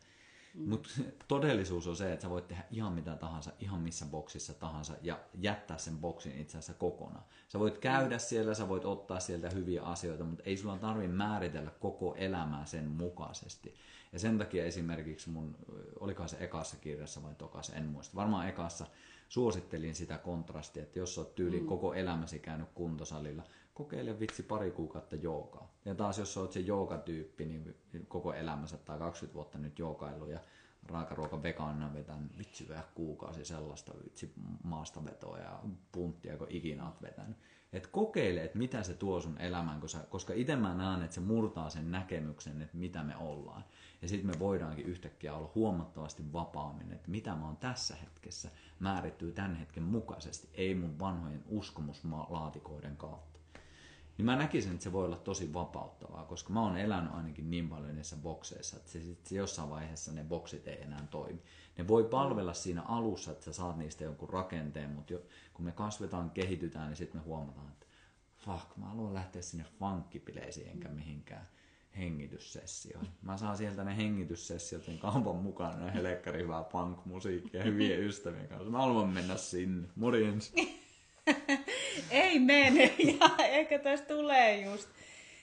Mm. Mutta todellisuus on se, että sä voit tehdä ihan mitä tahansa, ihan missä boksissa tahansa ja jättää sen boksin itse asiassa kokonaan. Sä voit käydä mm. siellä, sä voit ottaa sieltä hyviä asioita, mutta ei sulla tarvi määritellä koko elämää sen mukaisesti. Ja sen takia esimerkiksi mun, olikohan se ekassa kirjassa vai tokassa, en muista, varmaan ekassa suosittelin sitä kontrastia, että jos oot tyyli mm. koko elämäsi käynyt kuntosalilla, kokeile vitsi pari kuukautta joogaa. Ja taas jos oot se joogatyyppi, niin koko elämänsä tai 20 vuotta nyt joogailu ja raakaruoka vegaanina vetän vitsi vähän kuukausi sellaista vitsi maastavetoa ja punttia, kun ikinä oot vetänyt. Et kokeile, että mitä se tuo sun elämään, koska itse mä näen, että se murtaa sen näkemyksen, että mitä me ollaan. Ja sitten me voidaankin yhtäkkiä olla huomattavasti vapaammin, että mitä mä oon tässä hetkessä määrittyy tämän hetken mukaisesti, ei mun vanhojen uskomuslaatikoiden kautta niin mä näkisin, että se voi olla tosi vapauttavaa, koska mä oon elänyt ainakin niin paljon niissä bokseissa, että se, se jossain vaiheessa ne boksit ei enää toimi. Ne voi palvella siinä alussa, että sä saat niistä jonkun rakenteen, mutta jo, kun me kasvetaan, kehitytään, niin sitten me huomataan, että fuck, mä haluan lähteä sinne funkkipileisiin enkä mihinkään hengityssessioihin. Mä saan sieltä ne hengityssessiot niin kaupan mukaan, ne helkkari hyvää punk-musiikkia hyviä ystävien kanssa. Mä haluan mennä sinne. Morjens! ei mene. Ja ehkä tästä tulee just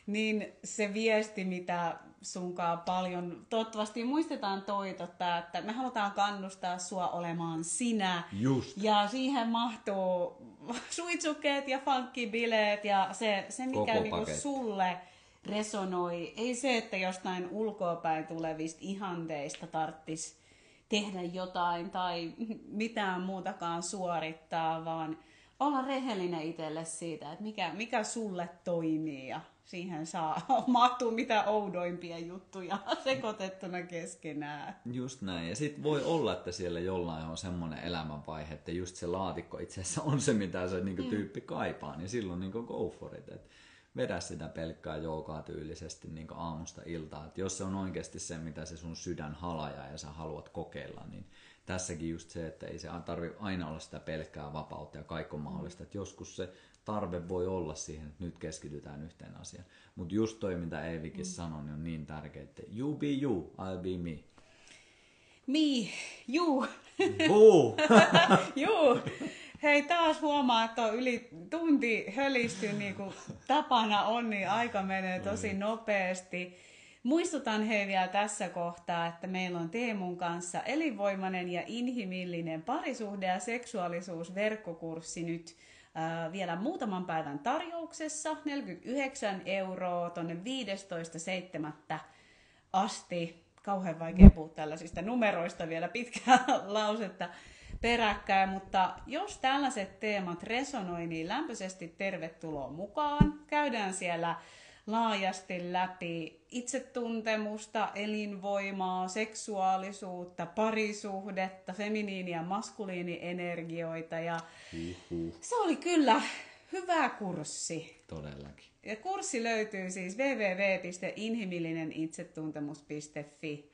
niin se viesti, mitä sunkaan paljon. Toivottavasti muistetaan toitottaa, että me halutaan kannustaa sua olemaan sinä. Just. Ja siihen mahtuu suitsukeet ja funkkibileet ja se, se mikä Koko niinku paketti. sulle resonoi. Ei se, että jostain ulkoapäin tulevista ihanteista tarttis tehdä jotain tai mitään muutakaan suorittaa, vaan olla rehellinen itselle siitä, että mikä, mikä sulle toimii ja siihen saa mahtuu mitä oudoimpia juttuja sekoitettuna keskenään. Just näin. Ja sitten voi olla, että siellä jollain on semmoinen elämänvaihe, että just se laatikko itse asiassa on se, mitä se niinku tyyppi kaipaa, niin silloin niinku go for it. Et vedä sitä pelkkää joogaa tyylisesti niinku aamusta iltaan. Et jos se on oikeasti se, mitä se sun sydän halajaa ja sä haluat kokeilla, niin tässäkin just se, että ei se tarvi aina olla sitä pelkkää vapautta ja kaikko mahdollista. Et joskus se tarve voi olla siihen, että nyt keskitytään yhteen asiaan. Mutta just toi, mitä Eivikin sanoi, niin on niin tärkeää, että you be you, I'll be me. Mi, juu, Buu! juu. Hei, taas huomaa, että on yli tunti hölisty niin kuin tapana on, niin aika menee tosi nopeasti. Muistutan hei vielä tässä kohtaa, että meillä on Teemun kanssa elinvoimainen ja inhimillinen parisuhde- ja seksuaalisuusverkkokurssi nyt ää, vielä muutaman päivän tarjouksessa, 49 euroa tuonne 15.7. asti. Kauhean vaikea puhua tällaisista numeroista vielä pitkää lausetta peräkkäin, mutta jos tällaiset teemat resonoi, niin lämpöisesti tervetuloa mukaan. Käydään siellä laajasti läpi itsetuntemusta, elinvoimaa, seksuaalisuutta, parisuhdetta, feminiini- ja maskuliinienergioita. Ja se oli kyllä hyvä kurssi. Todellakin. Ja kurssi löytyy siis www.inhimillinenitsetuntemus.fi.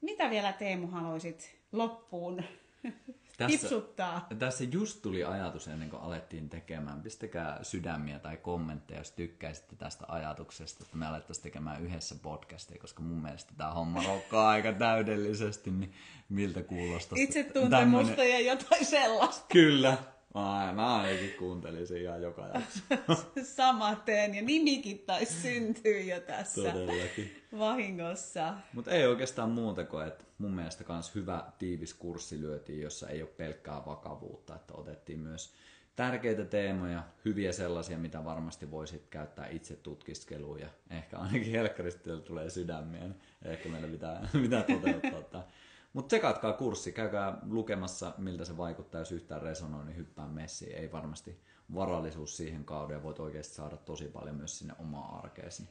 Mitä vielä Teemu haluaisit loppuun hipsuttaa? Tässä just tuli ajatus ennen kuin alettiin tekemään. Pistäkää sydämiä tai kommentteja, jos tykkäisitte tästä ajatuksesta, että me alettaisiin tekemään yhdessä podcastia, koska mun mielestä tämä homma rokkaa aika täydellisesti, niin miltä kuulostaa? Itsetuntemusta tämmönen- ja jotain sellaista. Kyllä. Mä, mä ainakin kuuntelisin ihan joka jakso. Samaten. Ja nimikin taisi syntyä jo tässä Todellakin. vahingossa. Mutta ei oikeastaan muuta kuin, että mun mielestä kans hyvä tiivis kurssi lyötiin, jossa ei ole pelkkää vakavuutta, että otettiin myös tärkeitä teemoja, hyviä sellaisia, mitä varmasti voisit käyttää itse tutkiskeluun ja ehkä ainakin helkkarista tulee sydämiä, niin ehkä meillä pitää, pitää toteuttaa tämä. Mutta tsekatkaa kurssi, käykää lukemassa, miltä se vaikuttaa, jos yhtään resonoi, niin hyppää messiin. Ei varmasti varallisuus siihen kauden voit oikeasti saada tosi paljon myös sinne omaan arkeesi.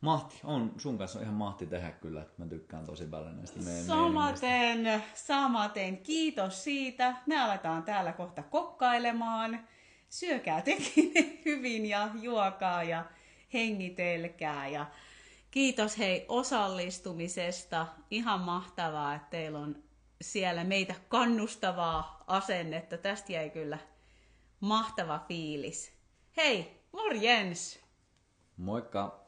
Mahti, on sun kanssa on ihan mahti tehdä kyllä, että mä tykkään tosi paljon näistä meidän. Samaten, samaten. Kiitos siitä. Me aletaan täällä kohta kokkailemaan. Syökää tekin hyvin ja juokaa ja hengitelkää. Ja kiitos hei osallistumisesta. Ihan mahtavaa, että teillä on siellä meitä kannustavaa asennetta. Tästä jäi kyllä mahtava fiilis. Hei, morjens! Moikka!